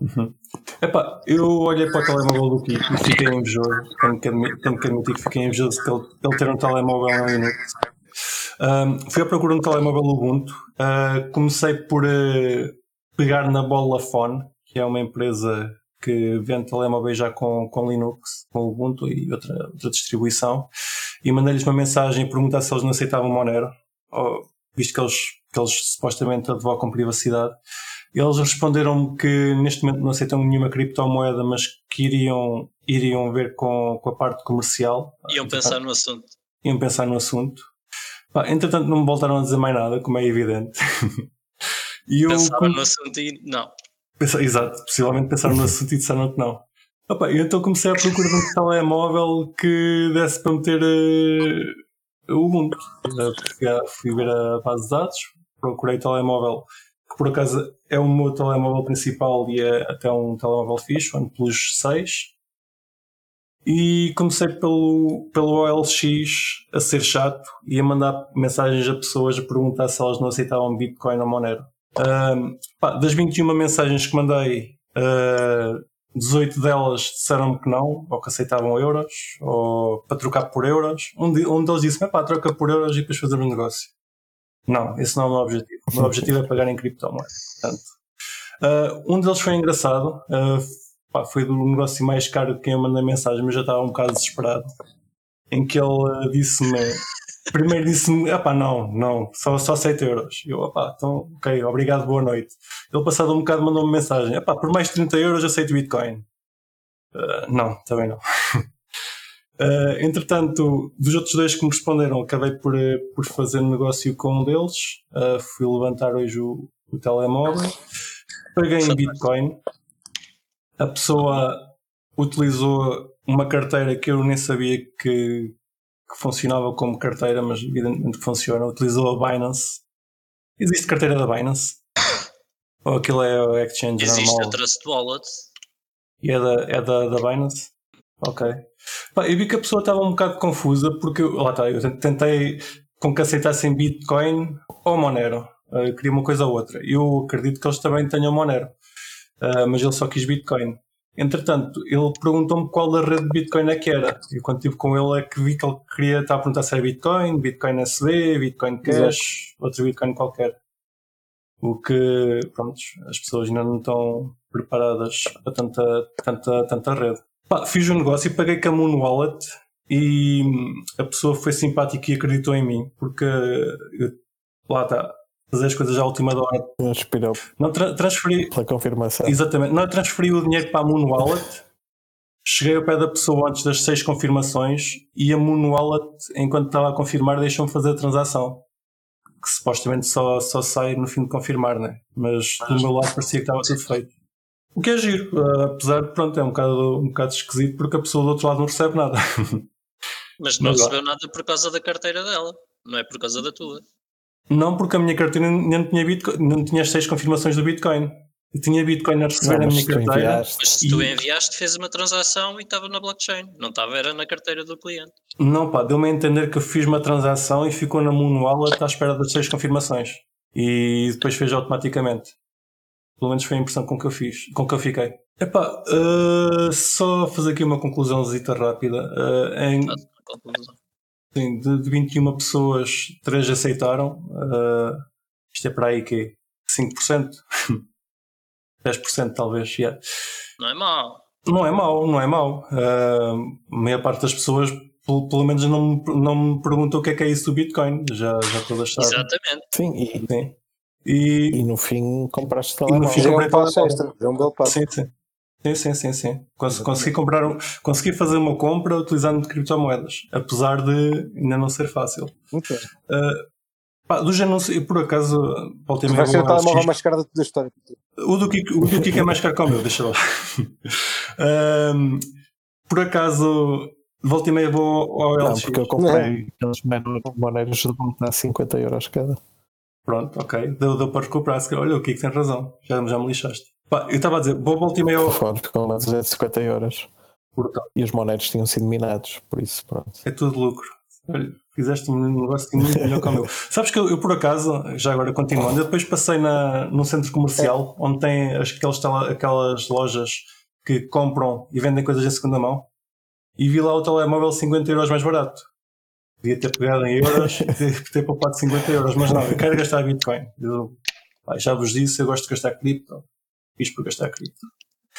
Uhum. [laughs] Epá, eu olhei para o telemóvel do Kiko e fiquei invejoso. Tenho que, admitir, que fiquei invejoso de ele, ter um telemóvel na Linux. Um, fui à procura um telemóvel Ubuntu. Uh, comecei por uh, pegar na Bola Phone, que é uma empresa que vende telemóveis já com, com Linux, com Ubuntu e outra, outra distribuição, e mandei-lhes uma mensagem e perguntar se eles não aceitavam Monero, ou, visto que eles, que eles supostamente advogam privacidade. Eles responderam-me que neste momento não aceitam nenhuma criptomoeda, mas que iriam, iriam ver com, com a parte comercial. Iam pensar no assunto. Iam pensar no assunto. Pá, entretanto, não me voltaram a dizer mais nada, como é evidente. [laughs] e eu, Pensaram no assunto e não. Pensa, exato, possivelmente pensaram no assunto e disseram que não. Opa, eu então comecei a procurar um telemóvel que desse para meter uh, o Ubuntu. Fui ver a base de dados, procurei telemóvel por acaso é o meu telemóvel principal e é até um telemóvel fixe, um Plus 6. E comecei pelo, pelo OLX a ser chato e a mandar mensagens a pessoas a perguntar se elas não aceitavam Bitcoin ou Monero. Pá, das 21 mensagens que mandei, uh, 18 delas disseram-me que não, ou que aceitavam euros, ou para trocar por euros. Um, de, um deles disse-me, pá, troca por euros e depois fazer um negócio. Não, esse não é o meu objetivo. O meu objetivo é pagar em criptomoeda. Portanto, uh, um deles foi engraçado. Uh, pá, foi do negócio mais caro de quem eu mandei mensagem, mas já estava um bocado desesperado. Em que ele uh, disse-me. Primeiro disse-me, ah pá, não, não, só, só 7 euros. Eu, ah então, ok, obrigado, boa noite. Ele, passado um bocado, mandou-me mensagem, ah pá, por mais 30 euros aceito Bitcoin. Uh, não, também não. [laughs] Uh, entretanto, dos outros dois que me responderam, acabei por, por fazer negócio com um deles. Uh, fui levantar hoje o, o telemóvel, paguei em Bitcoin. A pessoa utilizou uma carteira que eu nem sabia que, que funcionava como carteira, mas evidentemente funciona. Utilizou a Binance. Existe carteira da Binance? Ou aquilo é o exchange Existe normal? Existe a Trust Wallet. E é da, é da, da Binance? Ok. Pá, eu vi que a pessoa estava um bocado confusa porque lá está, eu tentei com que aceitassem Bitcoin ou Monero. Uh, eu queria uma coisa ou outra. Eu acredito que eles também tenham Monero, uh, mas ele só quis Bitcoin. Entretanto, ele perguntou-me qual a rede de Bitcoin é que era. E quando estive com ele é que vi que ele queria estar a perguntar se era Bitcoin, Bitcoin SD, Bitcoin Cash, Exato. outro Bitcoin qualquer. O que, pronto, as pessoas ainda não estão preparadas para tanta, tanta, tanta rede. Pá, fiz um negócio e paguei com a Moon Wallet e a pessoa foi simpática e acreditou em mim, porque eu, lá está, fazer as coisas à última hora. Inspirou. Não tra transferi. Pela confirmação. Exatamente. Não transferi o dinheiro para a Moon Wallet. Cheguei ao pé da pessoa antes das seis confirmações e a Moon Wallet, enquanto estava a confirmar, deixou-me fazer a transação. Que supostamente só, só sai no fim de confirmar, né? Mas do meu lado parecia que estava tudo feito. O que é giro, uh, apesar de, pronto, é um bocado, um bocado esquisito porque a pessoa do outro lado não recebe nada. [laughs] Mas não Mas, recebeu nada por causa da carteira dela, não é por causa da tua. Não, porque a minha carteira não tinha, Bitcoin, não tinha as seis confirmações do Bitcoin. Eu tinha Bitcoin a receber não, a minha carteira. Mas se tu enviaste, fez uma transação e estava na blockchain. Não estava, era na carteira do cliente. Não, pá, deu-me a entender que eu fiz uma transação e ficou na Moon Wallet à espera das seis confirmações. E depois fez automaticamente. Pelo menos foi a impressão com que eu fiz, com que eu fiquei. Epá, uh, só fazer aqui uma conclusãozita rápida. Uh, em, sim, de, de 21 pessoas, 3 aceitaram. Uh, isto é para aí que 5%? 10% talvez, yeah. Não é mau. Não é mau, não é mau. Uh, a maior parte das pessoas pelo, pelo menos não, não me perguntou o que é que é isso do Bitcoin. Já, já todas sabem. Exatamente. Sim, e, sim. E, e no fim compraste telemóvel. E no fim comprei um. É um belo passo. Sim, sim. Sim, sim, sim, sim. Cons consegui, comprar um, consegui fazer uma compra utilizando criptomoedas, apesar de ainda não ser fácil. Okay. Uh, pá, dos anúncios, por acaso, voltei Vai ser o telemóvel mais caro da história. O do Kiko, o do Kiko é mais caro que o meu, deixa lá. [laughs] uh, por acaso, volta e meia vou ao LX. Não, porque eu comprei aqueles maneiras de comprar 50 euros cada. Pronto, ok. Deu, deu para recuperar. Olha, o Kiko tem razão. Já, já me lixaste. Pá, eu estava a dizer, vou voltar e meio. Forte com 250 euros. E os monedas tinham sido minados, por isso, pronto. É tudo lucro. Olha, fizeste um negócio muito melhor que o meu. [laughs] Sabes que eu, eu, por acaso, já agora continuando, eu depois passei na, num centro comercial é. onde tem aquelas, aquelas lojas que compram e vendem coisas em segunda mão e vi lá o telemóvel 50 euros mais barato. Podia ter pegado em euros e [laughs] ter, ter poupado 50 euros, mas não, eu quero gastar Bitcoin. Eu, pá, já vos disse, eu gosto de gastar cripto. Fiz por gastar cripto.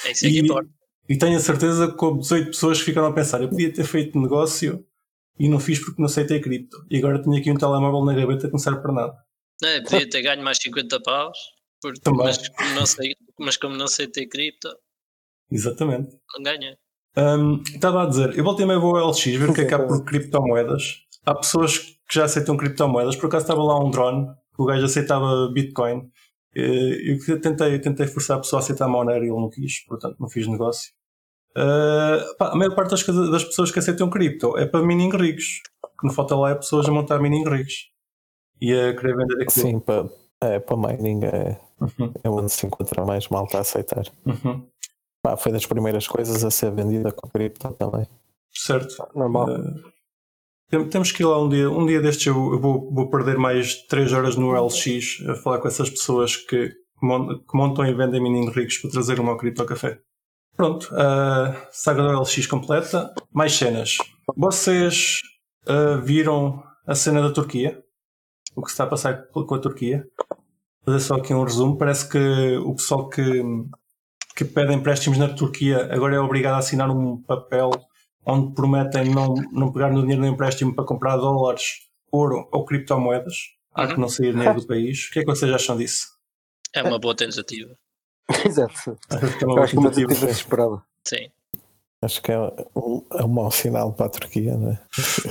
É isso que E, importa. e tenho a certeza que houve 18 pessoas que ficaram a pensar: eu podia ter feito negócio e não fiz porque não sei ter cripto. E agora tenho aqui um telemóvel na gaveta que não serve para nada. Não, eu podia ter ganho mais 50 paus, porque, Também. mas, como não sei, mas como não sei ter cripto, Exatamente. não ganhei. Hum, estava a dizer, eu voltei meio ao LX ver o que é que há por criptomoedas. Há pessoas que já aceitam criptomoedas. Por acaso estava lá um drone que o gajo aceitava Bitcoin. Eu tentei, tentei forçar a pessoa a aceitar Monero e ele não quis, portanto não fiz negócio. Eh, pá, a maior parte das, das pessoas que aceitam cripto é para mining rigs. O que não falta lá é pessoas a montar mining rigs e a querer vender aquilo. Sim, para, é, para mining é, Uhum, é onde se encontra mais malta a aceitar. uhum. Pá, foi das primeiras coisas a ser vendida com cripto também. Certo. Normal. Tem- temos que ir lá um dia. Um dia destes eu, vou, vou perder mais 3 horas no LX a falar com essas pessoas que, que montam e vendem mining ricos para trazer uma ao café. Pronto, a saga do LX completa. Mais cenas. Vocês eh, viram a cena da Turquia? O que está a passar com a Turquia? Vou fazer só aqui um resumo. Parece que o pessoal que, que pede empréstimos na Turquia agora é obrigado a assinar um papel onde prometem não, não pegar no dinheiro do empréstimo para comprar dólares, ouro ou criptomoedas, há que Uhum. não sair dinheiro do país. O que é que vocês acham disso? É uma boa tentativa. [laughs] Exato. Acho que é uma acho que é uma tentativa. tentativa desesperada. Sim. Acho que é um, é um mau sinal para a Turquia, não é?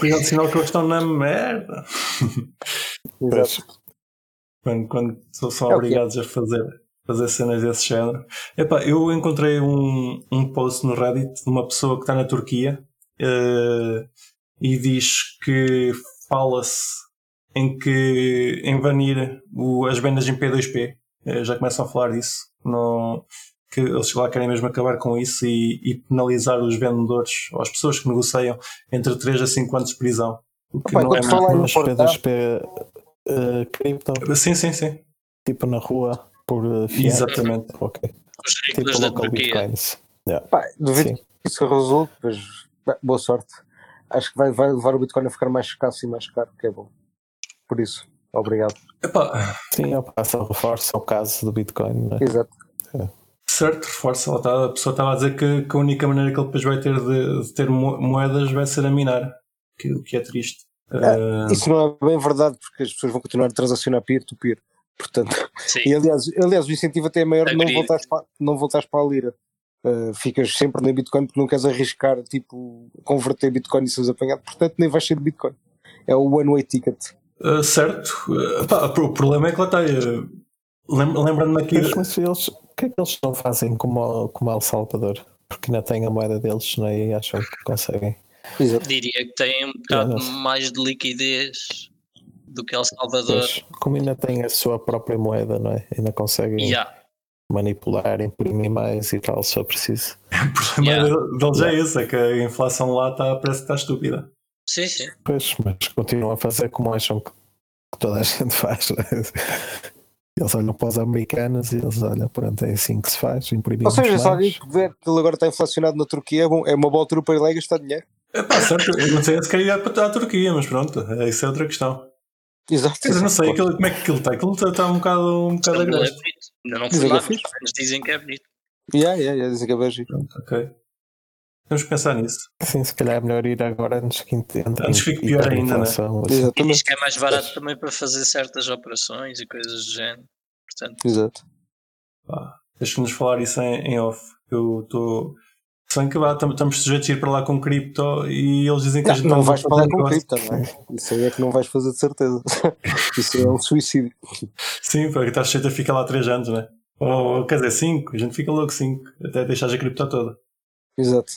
[laughs] É um sinal que eles estão na merda. [laughs] Pois, Quando, quando são, É obrigados a fazer, fazer cenas desse género. Epá, eu encontrei um, um post no Reddit de uma pessoa que está na Turquia eh, e diz que fala-se em que em banir o- as vendas em P2P. Eh, já começam a falar disso. Não, que eles lá querem mesmo acabar com isso e, e penalizar os vendedores ou as pessoas que negociam entre 3 a 5 anos de prisão. O que Opa, não é importar, P2P uh, cripto, Sim, sim, sim. tipo na rua, por uh, fiat. Exatamente. Ok. Os Tipo da local Turquia. bitcoins. pá, duvido Sim. que isso resulte, mas bem, boa sorte. Acho que vai, vai levar o Bitcoin a ficar mais escasso e mais caro, que é bom. Por isso, obrigado. Epá, Sim, opa, só reforça o caso do Bitcoin. É? Exato. Certo, reforça. Está. A pessoa estava a dizer que, que a única maneira que ele depois vai ter de, de ter mo- moedas vai ser a minar, que, o que é triste. Eh, Isso não é bem verdade, porque as pessoas vão continuar a transacionar peer-to-peer. Portanto, Sim. e aliás, aliás, o incentivo até é maior de não voltares para, não voltares para a lira. Uh, ficas sempre na Bitcoin porque não queres arriscar, tipo, converter Bitcoin e seres apanhado, portanto nem vais ser de Bitcoin. É o one-way ticket. eh, certo. Eh, pá, o problema é que lá está. eh, lem- Lembrando-me aqui. Mas, mas eles, o que é que eles não fazem como, como El Salvador? Porque ainda têm a moeda deles não é? e acham que conseguem. Exato. Diria que tem um bocado mais de liquidez do que El Salvador. Mas, como ainda têm a sua própria moeda, não é? Ainda conseguem Yeah. Manipular, imprimir mais e tal, só preciso. [laughs] O problema Yeah. deles é esse, é que a inflação lá está, parece que está estúpida. Sim, sim. Pois, mas continuam a fazer como acham que, que toda a gente [laughs] faz. é? Eles olham para os americanos e eles olham, pronto, é assim que se faz, Ou imprimimos seja, mais. se alguém puder que ele agora está inflacionado na Turquia, é, é uma boa altura para ir lá e gastar dinheiro. É pá, certo. Eu não sei se quer ir para a Turquia, mas pronto, eh, isso é outra questão. Exato. Mas eu não sei aquilo, como é que aquilo está. Aquilo está, está um bocado, um bocado a Ainda é bonito. Não fui que lá, é mas dizem que é bonito. Yeah, yeah, yeah, dizem que é. Pronto, ok. Temos que pensar nisso. Sim, se calhar é melhor ir agora antes que entre Antes que fique pior ainda, né? E diz que é mais barato também para fazer certas operações e coisas do género. Portanto, Exato. Deixa-nos falar isso em, em off. Eu estou. Sem que vá, tam- estamos sujeitos a ir para lá com cripto e eles dizem que a Não, gente não vais falar fazer com cripto, não é? Isso aí é que não vais fazer de certeza. [laughs] Isso é um suicídio. Sim, porque estás sujeito a ficar lá 3 anos, né? Ou quer dizer, 5, a gente fica logo 5, até deixar a cripto toda. Exato.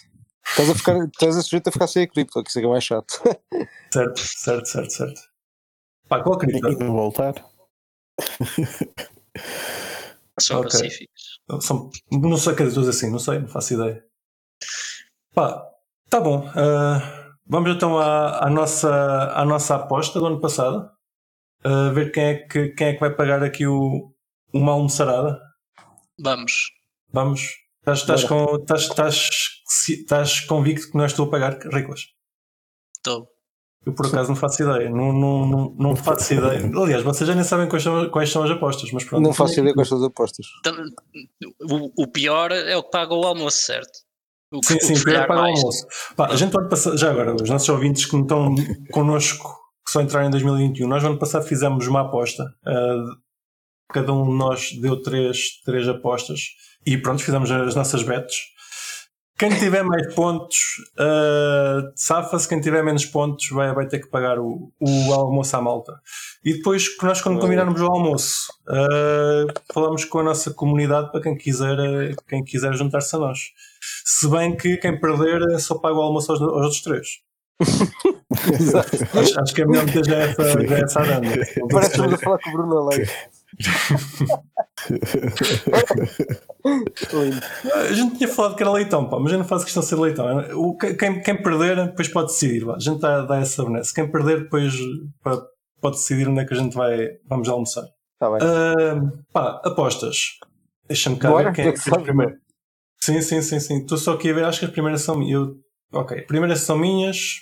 Estás a, ficar, estás a sujeito a ficar sem a cripto, que isso é que é mais chato. [laughs] Certo, certo, certo, certo. Pá, qual E cripto? e não voltar. são Ok. pacíficos. São, não sei, quer dizer, assim, não sei, não faço ideia. Pá, tá bom. ah, vamos então à, à, nossa, à nossa aposta do ano passado. Ah, ver quem é, que, quem é que vai pagar aqui o, uma almoçarada. Vamos. Vamos. Estás, estás, com, estás, estás, estás convicto que não estou a pagar ricos? Estou. Eu por acaso não faço ideia. Não, não, não, não faço ideia. Aliás, vocês já nem sabem quais são, quais são as apostas, mas pronto. Não faço ideia quais são as apostas. Então, o, o, pior é o que paga o almoço, certo? O sim, sim, paga o almoço. Pá, a gente pode passar, já agora, os nossos ouvintes que não estão connosco, que só entraram em 2021, nós no ano passado fizemos uma aposta. Uh, cada um de nós deu três, três apostas e pronto, fizemos as nossas bets. Quem tiver mais pontos, uh, safa-se. Quem tiver menos pontos, vai, vai ter que pagar o, o almoço à malta. E depois, nós, quando combinarmos o almoço, uh, falamos com a nossa comunidade para quem quiser, quem quiser juntar-se a nós. Se bem que quem perder só paga o almoço aos, aos outros três. acho, acho, que é melhor meter já essa, já essa aranda. Parece que estamos a falar com o Bruno Leite. a gente tinha falado que era leitão, pá, mas eu não faço questão de ser leitão. O, quem, quem perder, depois pode decidir. Pá. A gente dá, dá essa benesse. Quem perder, depois pá, pode decidir onde é que a gente vai vamos almoçar. Tá bem. Uh, pá, apostas. Deixa-me cá ver quem é que fez primeiro. Sim, sim, sim, sim. Estou só aqui a ver, acho que as primeiras são minhas. Ok, primeiras são minhas.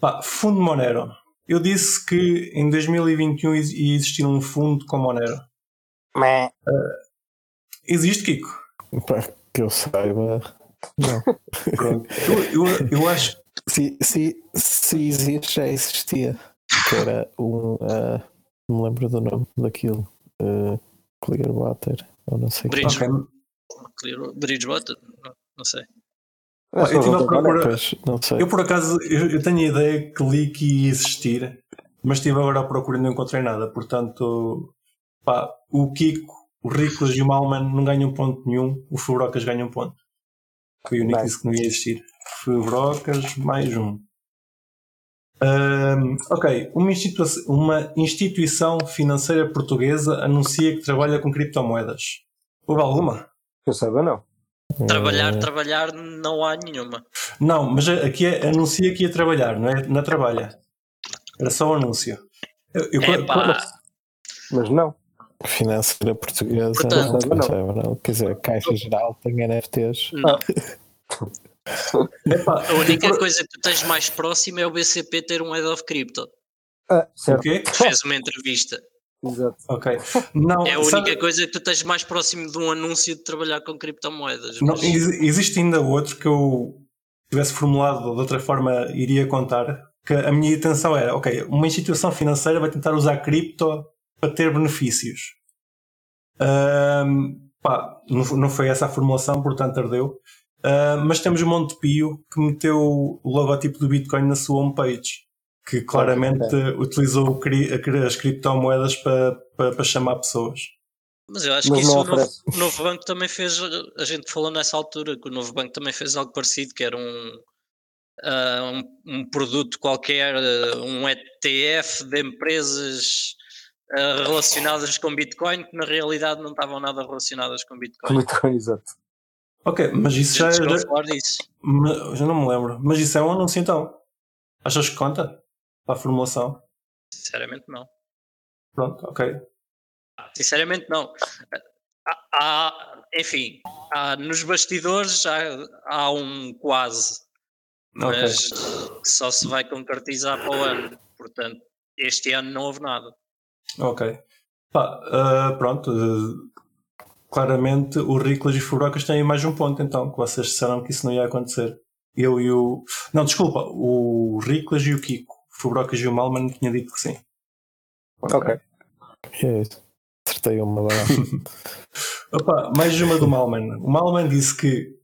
Pá, Fundo Monero. Eu disse que em 2021 ia existir um fundo com Monero. Uh, existe, Kiko? que eu saiba, não. eu, eu, eu, acho. [laughs] Se, se, se existe, já existia. Que era um. Uh, não me lembro do nome daquilo. Uh, Clearwater, ou não sei Bridge, okay. Bridgewater, não sei. Ah, eu, tive a procura, eu por acaso eu, eu, tenho a ideia que li que ia existir, mas estive agora à procura e não encontrei nada. Portanto, pá, o Kiko, o Ricos e o Malman não ganham ponto nenhum, o Fubrocas ganha um ponto. Foi o único que disse que não ia existir. Fubrocas mais um. um ok, uma, uma instituição financeira portuguesa anuncia que trabalha com criptomoedas. Houve alguma? Que eu saiba, não. Trabalhar, hum. trabalhar, não há nenhuma. Não, mas aqui é, anuncia que ia trabalhar, não é? Na trabalha. Era só um anúncio. Eu, eu, mas não. Financeira portuguesa, Portanto, não, não. não. Quer dizer, Caixa Geral tem NFTs. Não. a única coisa que tu tens mais próximo é o BCP ter um head of crypto. Ah, certo. Okay. Fez uma entrevista. Exato. Ok. Não, é a única sabe... coisa que tu tens mais próximo de um anúncio de trabalhar com criptomoedas. Não, Existe ainda outro que eu tivesse formulado de outra forma iria contar. Que a minha intenção era, ok, uma instituição financeira vai tentar usar cripto para ter benefícios. Um, pá, não, não foi essa a formulação, portanto ardeu. Uh, mas temos o Montepio que meteu o logotipo do Bitcoin na sua homepage que claramente utilizou as criptomoedas para, para, para, chamar pessoas. Mas eu acho Mas que isso o novo, o novo, Banco também fez, a gente falou nessa altura que o Novo Banco também fez algo parecido, que era um, uh, um, um, produto qualquer, uh, um ETF de empresas uh, relacionadas com Bitcoin, que na realidade não estavam nada relacionadas com Bitcoin. Bitcoin, exato. Ok, mas isso já é. Já, já não me lembro. Mas isso é um anúncio então. Achas que conta? Para a formulação? Sinceramente, não. Pronto, ok. Sinceramente, não. Há, há enfim, há, nos bastidores há, há um quase, okay. mas só se vai concretizar para o ano. Portanto, este ano não houve nada. Ok. Pá, uh, pronto. Uh, claramente, o Riclas e Furocas têm mais um ponto, então, que vocês disseram que isso não ia acontecer. Eu e o. Não, desculpa, o Riclas e o Kiko. Fubrocas e o Malman tinha dito que sim. Ok. É isso. Acertei uma lá. [laughs] Opa, mais uma do Malman. O Malman disse que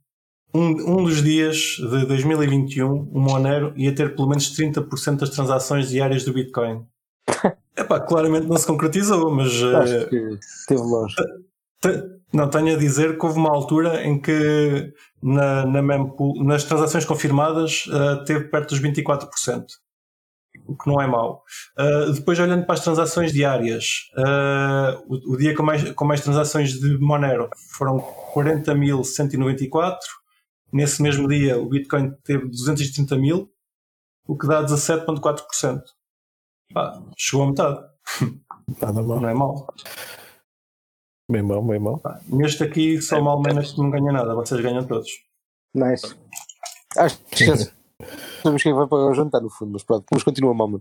um, um dos dias de 2021 o Monero ia ter pelo menos 30% das transações diárias do Bitcoin. [laughs] Epá, claramente não se concretizou, mas. Acho eh, que esteve longe. Não, tenho a dizer que houve uma altura em que na, na mempool, nas transações confirmadas uh, teve perto dos 24% o que não é mau. Uh, depois, olhando para as transações diárias, uh, o, o, dia com mais, com mais transações de Monero foram 40.194. Nesse mesmo dia, o Bitcoin teve 230 mil, o que dá 17,4%. chegou a metade. [laughs] Nada mal. Não é mau. Bem bom, bem bom. Neste aqui só o Malmena que não ganha nada, vocês ganham todos. Nice. Acho que. [laughs] Sabemos quem vai pagar o jantar no fundo, mas pronto, vamos continuar, Malman.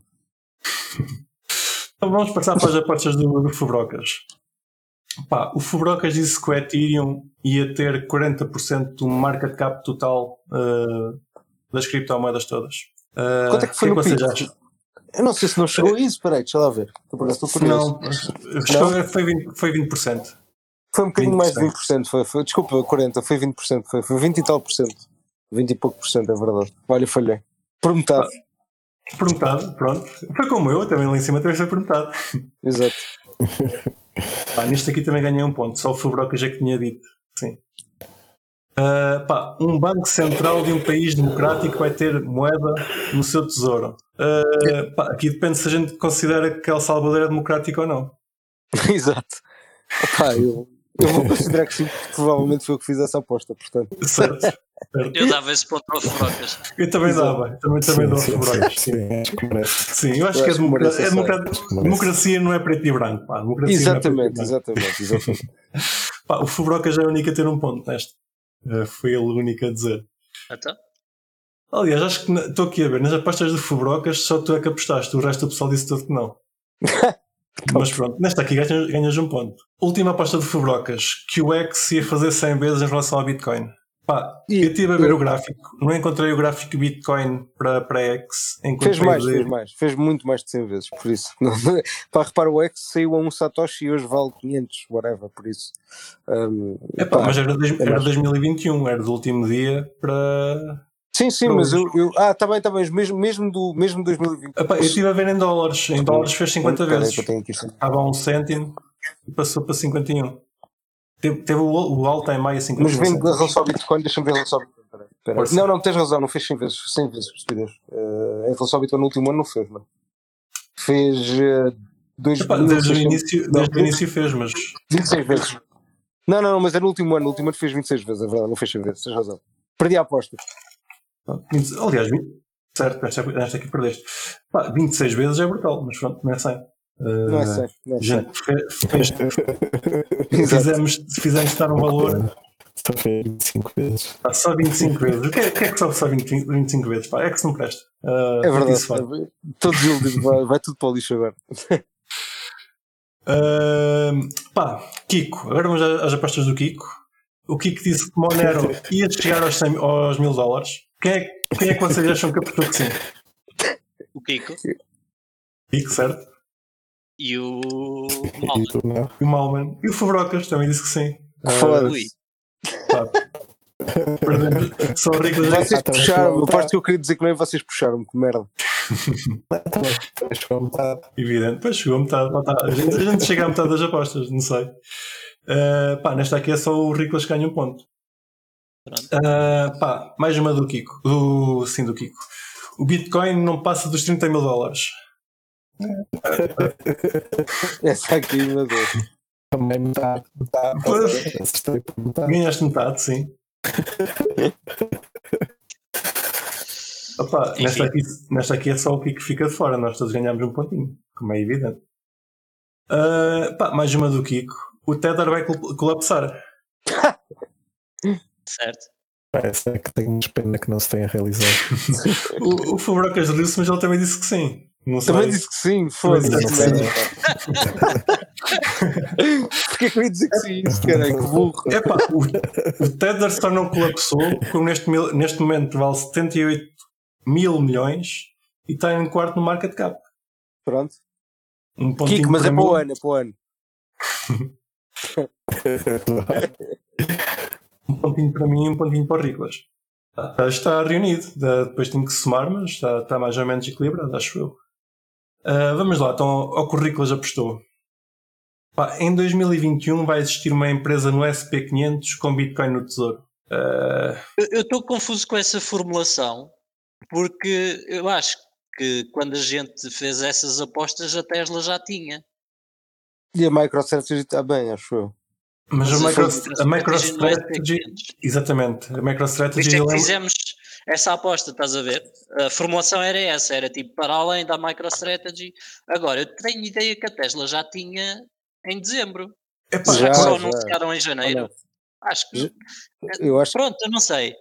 Então vamos passar para as apostas do, do Fubrocas. Pá, o Fubrocas disse que o Ethereum ia ter 40% do market cap total uh, das criptomoedas todas. Uh, Quanto é que foi que no vocês pico? acham? Eu não sei se não chegou a isso, peraí, deixa lá ver. Estou curioso. Não, chegou- foi 20%. Foi 20%. Foi um bocadinho mais de 20%. 20%, foi, foi, desculpa, 40%, foi 20%, foi, foi 20 e tal por cento. 20 e pouco por cento, é verdade. Olha, falhei. Por metade, Por metade, pronto. Foi como eu, também lá em cima também foi por metade. exato. [laughs] Pá, neste aqui também ganhei um ponto, só o Fubrocas já que tinha dito. Sim. Ah, pá, um banco central de um país democrático vai ter moeda no seu tesouro. Ah, pá, aqui depende se a gente considera que El Salvador é democrático ou não. [laughs] exato. Opá, eu, eu vou considerar que sim, porque provavelmente foi eu que fiz essa aposta, portanto. Certo? certo. [laughs] Eu dava esse ponto ao Frocas. Eu também dava, também, também dou sim, Fubrocas. sim, sim, acho que merece. Sim, eu acho Eu que é, acho que merece é essa. democra- Acho que merece. democracia não é preto e branco. Pá. Democracia Exatamente, não é preto e branco. exatamente, exatamente. [laughs] Pá, o Fubrocas é o único a ter um ponto nesta. Ah, foi ele o único a dizer. Então, Aliás, acho que estou aqui a ver, nas apostas de Fubrocas só tu é que apostaste, o resto do pessoal disse tudo que não. [laughs] Mas pronto, nesta aqui ganhas, ganhas um ponto. Última aposta de Fubrocas, que o X ia fazer 100 vezes em relação ao Bitcoin. Pá, E- eu estive a ver o gráfico, não encontrei o gráfico Bitcoin para, para X. encontrei Fez mais, de- fez mais, fez muito mais de 100 vezes, por isso. [laughs] Para repara, o X saiu a um Satoshi e hoje vale 500, whatever, por isso. Um, Epá, pá, mas era, dois- é era mais. 2021, era do último dia para. Sim, sim, para mas eu, eu- Ah, está bem, está bem, mesmo, mesmo, do, mesmo 2020. Epá, eu estive a ver em dólares, em dólares fez 50 Espera aí vezes. Estava a um cêntimo e passou para 51. Teve, teve o, o alto em maio a 51. Mas vem em relação ao Bitcoin, deixa-me ver em relação ao Bitcoin. Aí. Força. Não, não, tens razão, não fez 100 vezes, 100 vezes, estupidez. Uh, em relação ao Bitcoin no último ano não fez, mano. Fez uh, dois Epá, desde, o 2.600 início, não, desde o início fez, mas 26 vezes. Não, não, não, mas é no último ano, no último ano fez 26 vezes, é verdade, não fez 100 vezes, tens razão. Perdi a aposta. Pronto, 20 aliás, 20 certo, esta, esta aqui perdeste. Pá, 26 vezes é brutal, mas pronto, não é 100. Uh, Não é 100, não é 100. gente, fe- fez- [laughs] fizemos, fizemos estar um valor Só fez 25 vezes. pá, só 25 vezes. O que é, o que, é que sobe só 20, 25 vezes? Pá, é que se não presta. Uh, É verdade. isso. Estou desiludido, vai, vai tudo para o lixo agora. Uh, pá, Kiko, agora vamos às às apostas do Kiko. O Kiko disse que Monero [laughs] ia chegar aos, 100, aos mil dólares. Quem é, quem é que vocês acham que apostou que sim? o Kiko Kiko, certo? e o E Malman. E o Malman. E o Fubrocas também disse que sim. Uh, Foda-se. Ui, pá, perdemos. São ricos Vocês Ah, também puxaram, chegou a a parte que eu queria dizer que não é vocês puxaram, que merda. Chegou a metade. Evidente, depois chegou a metade. tá. A, gente, a gente chega à metade das apostas, não sei. Uh, pá, nesta aqui é só o Riclas que ganha um ponto. Uh, pá, mais uma do Kiko. Do, sim, do Kiko. O Bitcoin não passa dos 30 mil dólares. [laughs] Essa aqui, meu Deus. Também metade. metade. Pois. Ganhaste metade, sim. [laughs] Opa, nesta, aqui, nesta aqui é só o Kiko que fica de fora. Nós todos ganhamos um pontinho, como é evidente. Uh, pá, mais uma do Kiko. O Tether vai col- colapsar. [laughs] certo. Parece é que tenho pena que não se tenha realizado. [laughs] O, o Fubrocas disse, mas ele também disse que sim. Não sei. Também disse que sim, foda-se. Também disse que merda, pá. Porquê que eu ia dizer que sim? Isso, caralho, que burro. Epá, o, o Tether só não colapsou como neste, mil- neste momento vale 78 mil milhões e está em quarto no market cap. Pronto. Um pontinho Kiko, mas é para para o mim, ano, é para o ano. [laughs] [laughs] um pontinho para mim e um pontinho para o Riclas. Ah, Está reunido, depois tenho que somar, mas está, está mais ou menos equilibrado, acho eu. Ah, vamos lá, então ao que o Riclas apostou. Pá, em 2021 vai existir uma empresa no SP500 com Bitcoin no tesouro. Ah, Eu- estou confuso com essa formulação porque eu acho que quando a gente fez essas apostas a Tesla já tinha. E a está bem, acho eu. Mas a, Mas micro, a não é MicroStrategy, SP500. exatamente, a MicroStrategy é fizemos essa aposta, estás a ver? A formulação era essa, era tipo para além da MicroStrategy. Agora, eu tenho ideia que a Tesla já tinha em dezembro. Epá, já, só anunciaram em janeiro. Acho que. Eu acho... Pronto, eu não sei.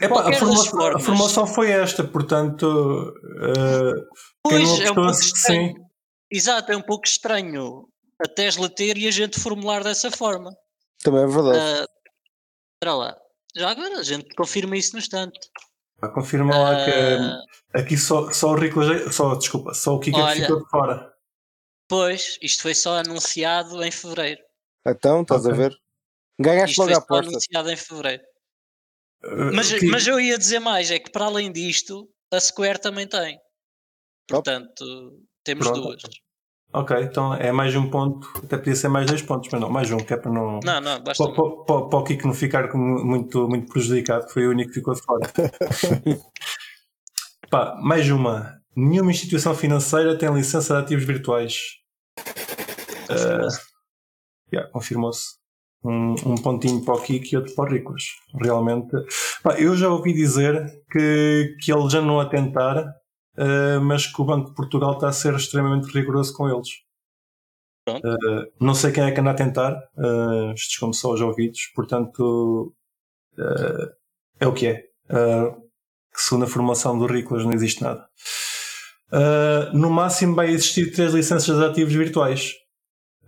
Epá, a, formação, formas... a, formação, foi esta, portanto. Uh, pois, é um pouco estranho. Sim. Exato, é um pouco estranho a Tesla ter e a gente formular dessa forma. Também é verdade. Uh, para lá. Já agora a gente confirma isso no instante. Ah, confirma uh, lá que uh, aqui só, só o Rico, só, desculpa, só o Kika olha, ficou de fora. Pois, isto foi só anunciado em fevereiro. Então, estás okay. a ver? Ganhaste logo a porta. Foi anunciado em fevereiro. Uh, mas, que... mas eu ia dizer mais, é que para além disto, a Square também tem. Portanto, temos Pronto. duas. Ok, então é mais um ponto, até podia ser mais dois pontos, mas não, mais um, que é para não. Não, não, basta. Para, para, para, para o Kiko não ficar muito, muito prejudicado, que foi o único que ficou de fora. [laughs] Pá, mais uma. Nenhuma instituição financeira tem licença de ativos virtuais. Confirmou-se. Uh, yeah, confirmou-se. Um, um, pontinho para o Kiko e outro para o Ricos. Realmente. Pá, eu já ouvi dizer que, que ele já não a tentar uh, mas que o Banco de Portugal está a ser extremamente rigoroso com eles. Uh, não sei quem é que anda a tentar, uh, estes como só os ouvidos, portanto uh, é o que é. Uh, segundo a formação do Ricolas não existe nada. Uh, no máximo vai existir três licenças de ativos virtuais.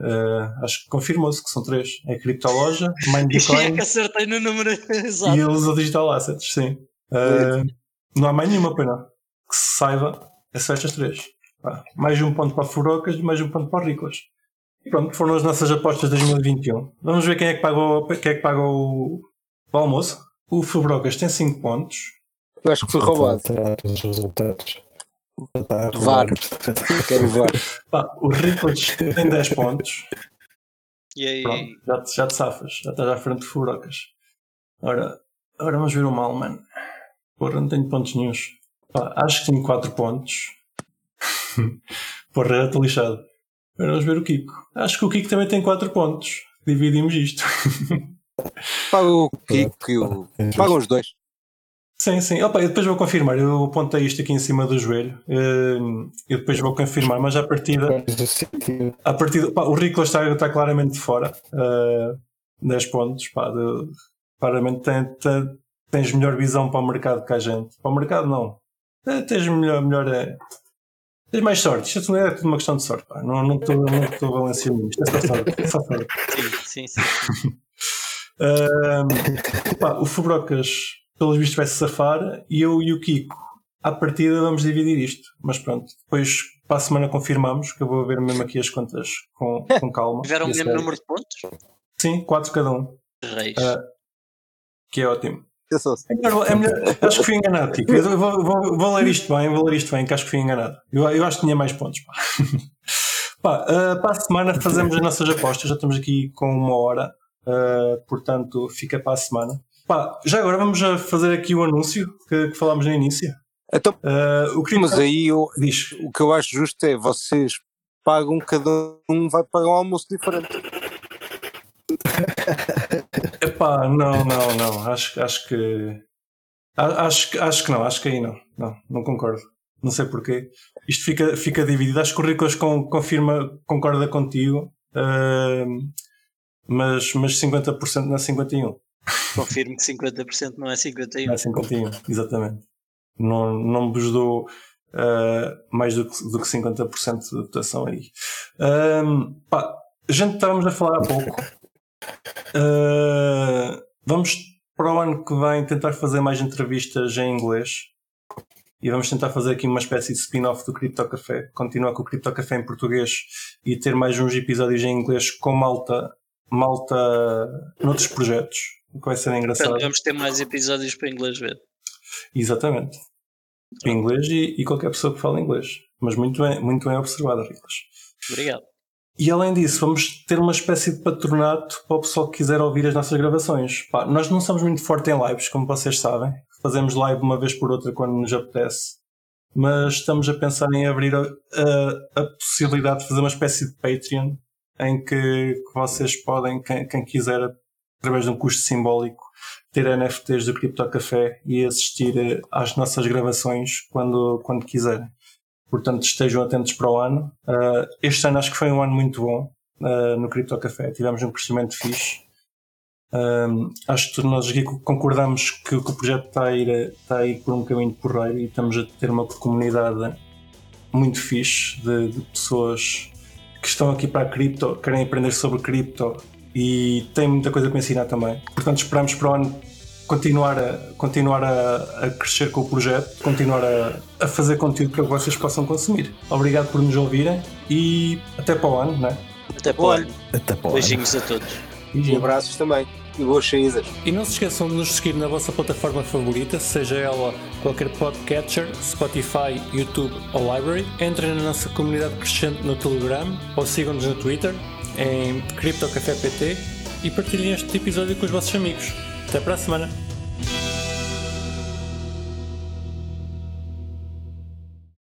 Uh, acho que confirmou-se que são três. É a Criptoloja, [laughs] Mindcoin é que acertei no número [laughs] exato. e eles Digital Assets, sim. Uh, não há mais nenhuma, pena que se saiba, é só estas três. mais um ponto para Furocas e mais um ponto para Ricos. E pronto, foram as nossas apostas de 2021. Vamos ver quem é que pagou, quem é que pagou o, o almoço. O Fubrocas tem 5 pontos. Eu acho que foi roubado. Os resultados. VAR. Quero VAR. [laughs] Pá, o Ricos tem 10 pontos. E aí? Pronto, já, te, já te safas. Já estás à frente de Fubrocas. Ora, agora vamos ver o mal, mano. Porra, não tenho pontos nenhums. Acho que tenho 4 pontos. [laughs] Porra, estou lixado. Agora vamos ver o Kiko. Acho que o Kiko também tem 4 pontos. Dividimos isto. [laughs] Paga o Kiko e o. Pagam os dois. Sim, sim. Opa, eu depois vou confirmar. Eu apontei isto aqui em cima do joelho. Hum, eu depois vou confirmar, mas à partida. A partida pá, o Rico está, está claramente fora. Uh, 10 pontos. Pá, de, claramente tem, tem, tens melhor visão para o mercado que a gente. Para o mercado, não. É, tens melhor, melhor é. Tens mais sorte. Isto é tudo uma questão de sorte. Pá. Não estou não não estou [laughs] balanceando isto. É só sorte. É só sorte. Sim, sim, sim. um, [laughs] pá, o Fubrocas, pelos vistos, vai se safar e eu e o Kiko, à partida, vamos dividir isto. Mas pronto, depois para a semana confirmamos, que eu vou ver mesmo aqui as contas com, com calma. Tiveram o mesmo número de pontos? Sim, 4 cada um. Reis. Uh, que é ótimo. Assim. É melhor, [laughs] é melhor, acho que fui enganado. Eu vou, vou, vou, ler isto bem, vou ler isto bem, que acho que fui enganado. Eu, eu acho que tinha mais pontos. Pá. [laughs] pá uh, para a semana fazemos as nossas apostas, já estamos aqui com uma hora, uh, portanto fica para a semana. Pá, já agora vamos a fazer aqui o anúncio que, que falámos no início. Então, uh, o que mas aí eu, diz. o que eu acho justo é vocês pagam, cada um vai pagar um almoço diferente. [laughs] Epá, não, não, não. Acho, acho que. Acho, acho que não, acho que aí não. Não, não concordo. Não sei porquê. Isto fica, fica dividido. Acho que o Ricos confirma, concorda contigo, uh, mas, mas 50% não é 51%. Confirmo que 50% não é 51%. Não é 51%, exatamente. Não, não vos dou uh, mais do que, do que 50% de votação aí. Uh, pá, a gente estávamos a falar há pouco Uh, vamos para o ano que vem tentar fazer mais entrevistas em inglês e vamos tentar fazer aqui uma espécie de spin-off do Crypto Café. Continuar com o Crypto Café em português e ter mais uns episódios em inglês com malta, malta noutros projetos, o que vai ser engraçado. Então, vamos ter mais episódios para inglês ver. Exatamente. Para inglês e, e, qualquer pessoa que fale inglês. Mas muito bem, muito bem observado, Riclas. Obrigado. E além disso, vamos ter uma espécie de patronato para o pessoal que quiser ouvir as nossas gravações. Pá, nós não somos muito fortes em lives, como vocês sabem. Fazemos live uma vez por outra quando nos apetece. Mas estamos a pensar em abrir a, a, a possibilidade de fazer uma espécie de Patreon em que, vocês podem, quem, quem, quiser, através de um custo simbólico, ter NFTs do Crypto Café e assistir às nossas gravações quando, quando quiserem. Portanto, estejam atentos para o ano. Uh, este ano acho que foi um ano muito bom. uh, no Cripto Café. Tivemos um crescimento fixe. Um, acho que nós aqui concordamos que, que, o projeto está a, ir, está a ir por um caminho porreiro e estamos a ter uma comunidade muito fixe de, de pessoas que estão aqui para a cripto, querem aprender sobre cripto e têm muita coisa para ensinar também. Portanto, esperamos para o ano continuar a, continuar a, a crescer com o projeto, continuar a, a fazer conteúdo para que vocês possam consumir. Obrigado por nos ouvirem e até para o ano, né? Até para o ano. Até para o Beijinhos a todos. E abraços também. E boas saídas. E não se esqueçam de nos seguir na vossa plataforma favorita, seja ela qualquer podcatcher, Spotify, YouTube ou Library. Entrem na nossa comunidade crescente no Telegram ou sigam-nos no Twitter em CryptoCafépt e partilhem este episódio com os vossos amigos. Até para a semana!